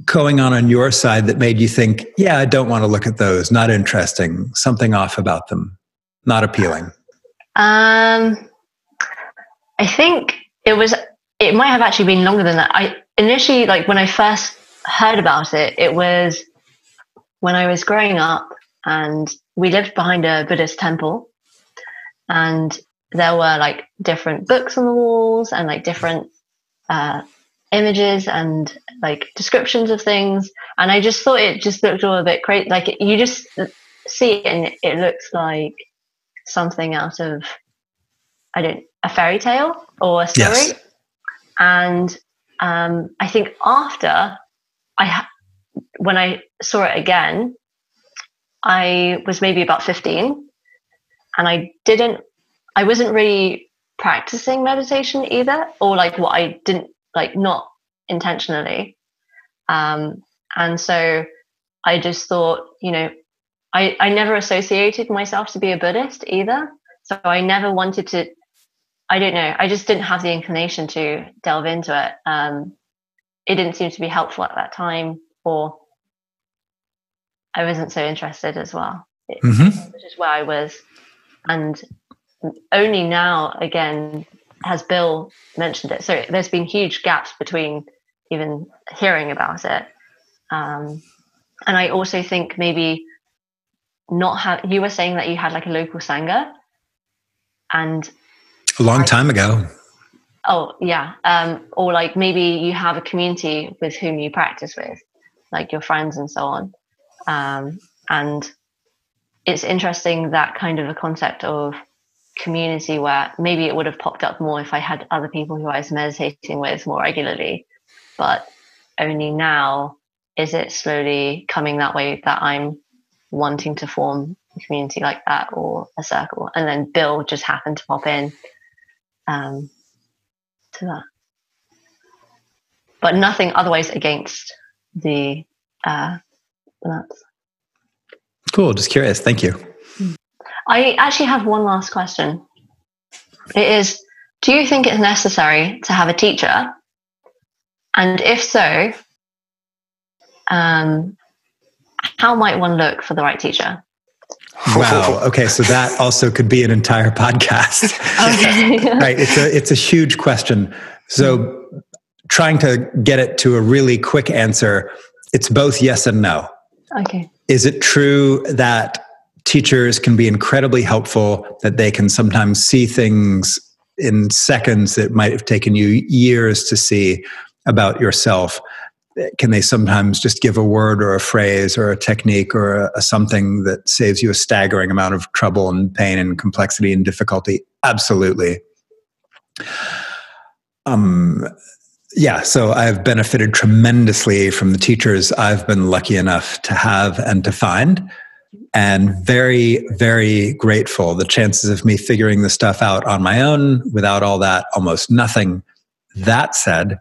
going on on your side that made you think, yeah, I don't want to look at those, not interesting, something off about them, not appealing? Um, I think it was. It might have actually been longer than that. I initially, like when I first heard about it, it was when I was growing up, and we lived behind a Buddhist temple, and there were like different books on the walls and like different uh, images and like descriptions of things, and I just thought it just looked all a bit crazy. Like you just see it, and it looks like something out of I don't a fairy tale or a story. Yes. And um, I think after I when I saw it again, I was maybe about 15 and I didn't I wasn't really practicing meditation either or like what I didn't like not intentionally. Um, and so I just thought, you know, I, I never associated myself to be a Buddhist either. So I never wanted to, I don't know, I just didn't have the inclination to delve into it. Um, it didn't seem to be helpful at that time, or I wasn't so interested as well, mm-hmm. which is where I was. And only now, again, has Bill mentioned it? So there's been huge gaps between even hearing about it. Um, and I also think maybe not have, you were saying that you had like a local Sangha and a long time ago. Oh yeah. Um, or like maybe you have a community with whom you practice with, like your friends and so on. Um, and it's interesting that kind of a concept of community where maybe it would have popped up more if I had other people who I was meditating with more regularly. But only now is it slowly coming that way that I'm wanting to form a community like that or a circle. And then Bill just happened to pop in um, to that. But nothing otherwise against the uh, nuts. Cool. Just curious. Thank you. I actually have one last question. It is Do you think it's necessary to have a teacher? And if so, um, how might one look for the right teacher? Wow. Okay, so that also could be an entire podcast. okay. right. It's a it's a huge question. So trying to get it to a really quick answer, it's both yes and no. Okay. Is it true that teachers can be incredibly helpful, that they can sometimes see things in seconds that might have taken you years to see about yourself? Can they sometimes just give a word or a phrase or a technique or a, a something that saves you a staggering amount of trouble and pain and complexity and difficulty? Absolutely. Um, yeah, so I've benefited tremendously from the teachers I've been lucky enough to have and to find. And very, very grateful. The chances of me figuring the stuff out on my own without all that, almost nothing. That said,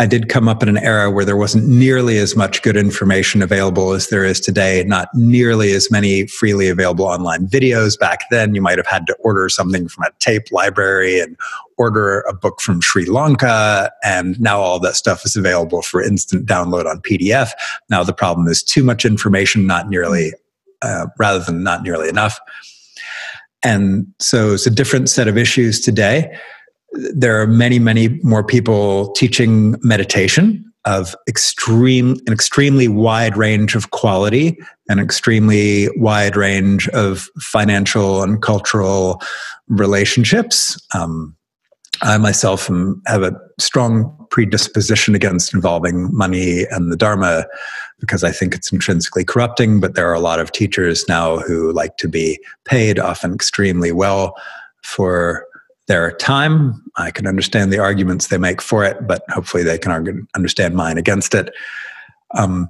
I did come up in an era where there wasn't nearly as much good information available as there is today, not nearly as many freely available online videos. Back then, you might have had to order something from a tape library and order a book from Sri Lanka. And now all that stuff is available for instant download on PDF. Now, the problem is too much information, not nearly, uh, rather than not nearly enough. And so it's a different set of issues today there are many, many more people teaching meditation of extreme an extremely wide range of quality an extremely wide range of financial and cultural relationships. Um, i myself am, have a strong predisposition against involving money and the dharma because i think it's intrinsically corrupting but there are a lot of teachers now who like to be paid often extremely well for their time. I can understand the arguments they make for it, but hopefully they can understand mine against it. Um,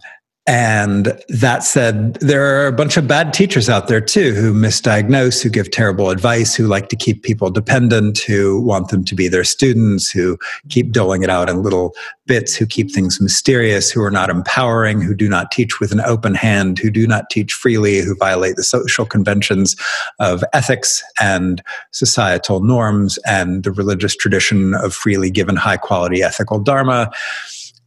and that said, there are a bunch of bad teachers out there too who misdiagnose, who give terrible advice, who like to keep people dependent, who want them to be their students, who keep doling it out in little bits, who keep things mysterious, who are not empowering, who do not teach with an open hand, who do not teach freely, who violate the social conventions of ethics and societal norms and the religious tradition of freely given high quality ethical dharma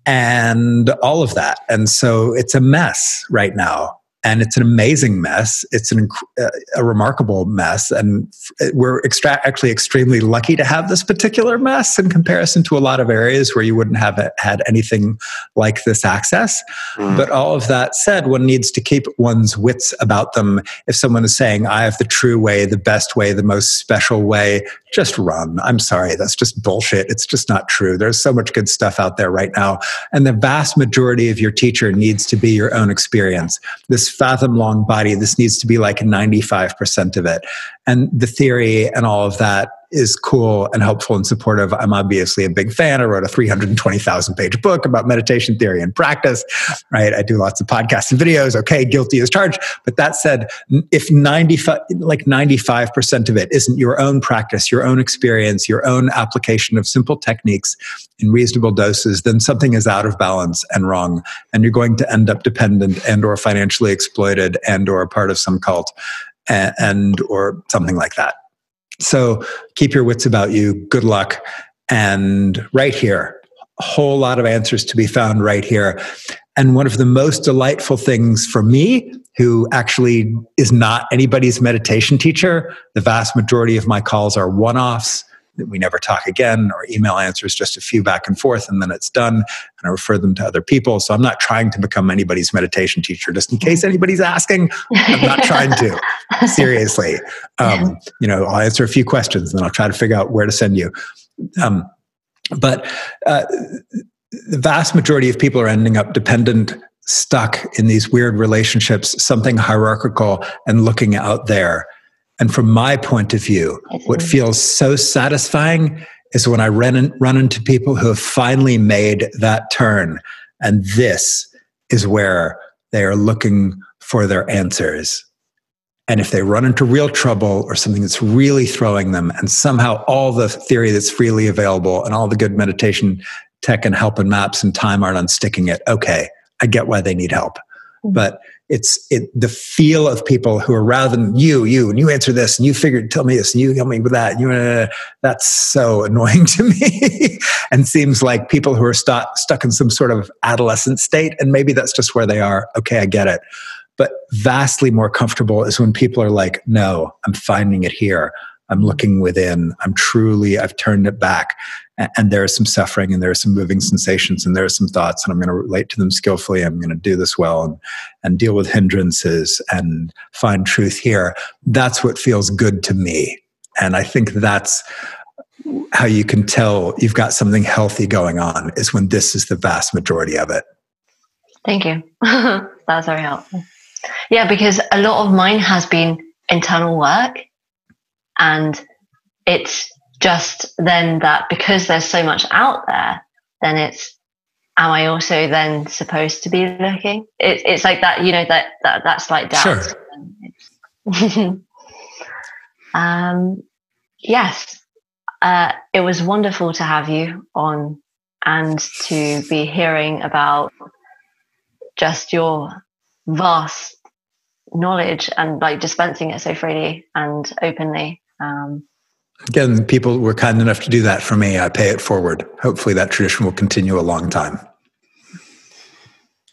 and all of that. And so it's a mess right now and it's an amazing mess. It's an, uh, a remarkable mess, and we're extra- actually extremely lucky to have this particular mess in comparison to a lot of areas where you wouldn't have had anything like this access. Mm. But all of that said, one needs to keep one's wits about them. If someone is saying, "I have the true way, the best way, the most special way," just run. I'm sorry, that's just bullshit. It's just not true. There's so much good stuff out there right now, and the vast majority of your teacher needs to be your own experience. This fathom long body, this needs to be like 95% of it. And the theory and all of that is cool and helpful and supportive. I'm obviously a big fan. I wrote a 320,000 page book about meditation theory and practice, right? I do lots of podcasts and videos. Okay, guilty as charged. But that said, if 95, like 95% of it isn't your own practice, your own experience, your own application of simple techniques in reasonable doses, then something is out of balance and wrong. And you're going to end up dependent and or financially exploited and or part of some cult and, and or something like that. So keep your wits about you. Good luck. And right here, a whole lot of answers to be found right here. And one of the most delightful things for me, who actually is not anybody's meditation teacher, the vast majority of my calls are one offs. We never talk again, or email answers just a few back and forth, and then it's done. And I refer them to other people. So I'm not trying to become anybody's meditation teacher, just in case anybody's asking. I'm not trying to. Seriously, um, you know, I'll answer a few questions, and then I'll try to figure out where to send you. Um, but uh, the vast majority of people are ending up dependent stuck in these weird relationships, something hierarchical, and looking out there. And from my point of view, what feels so satisfying is when I run, in, run into people who have finally made that turn. And this is where they are looking for their answers. And if they run into real trouble or something that's really throwing them, and somehow all the theory that's freely available and all the good meditation tech and help and maps and time aren't unsticking it, okay, I get why they need help. Mm-hmm. But it's it, the feel of people who are rather than you, you, and you answer this, and you figured, tell me this, and you help me with that. You, uh, that's so annoying to me, and seems like people who are stuck stuck in some sort of adolescent state, and maybe that's just where they are. Okay, I get it. But vastly more comfortable is when people are like, no, I'm finding it here. I'm looking within. I'm truly, I've turned it back and there is some suffering and there are some moving sensations and there are some thoughts and i'm going to relate to them skillfully. I'm going to do this well and, and deal with hindrances and find truth here. That's what feels good to me. And i think that's how you can tell you've got something healthy going on is when this is the vast majority of it. Thank you. That's very helpful. Yeah because a lot of mine has been internal work and it's just then that because there's so much out there, then it's am I also then supposed to be looking? It, it's like that, you know, that, that that's like doubt. Sure. um, yes, uh, it was wonderful to have you on and to be hearing about just your vast knowledge and like dispensing it so freely and openly. Um, Again, people were kind enough to do that for me. I pay it forward. Hopefully, that tradition will continue a long time.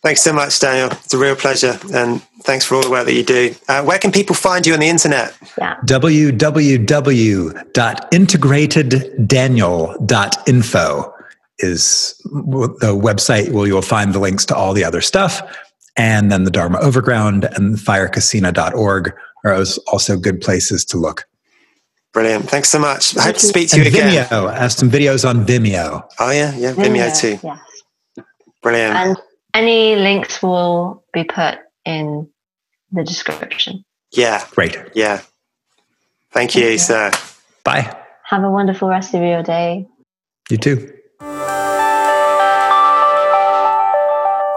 Thanks so much, Daniel. It's a real pleasure. And thanks for all the work that you do. Uh, where can people find you on the internet? Yeah. www.integrateddaniel.info is the website where you'll find the links to all the other stuff. And then the Dharma Overground and firekasina.org are also good places to look. Brilliant. Thanks so much. I hope to speak to and you again. Vimeo. I have some videos on Vimeo. Oh, yeah. Yeah. Vimeo, Vimeo too. Yes. Brilliant. And any links will be put in the description. Yeah. Great. Yeah. Thank you, you, sir. Bye. Have a wonderful rest of your day. You too.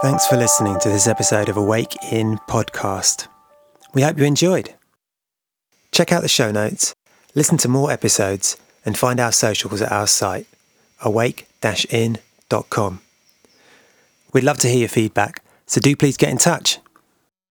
Thanks for listening to this episode of Awake In Podcast. We hope you enjoyed. Check out the show notes Listen to more episodes and find our socials at our site, awake-in.com. We'd love to hear your feedback, so do please get in touch.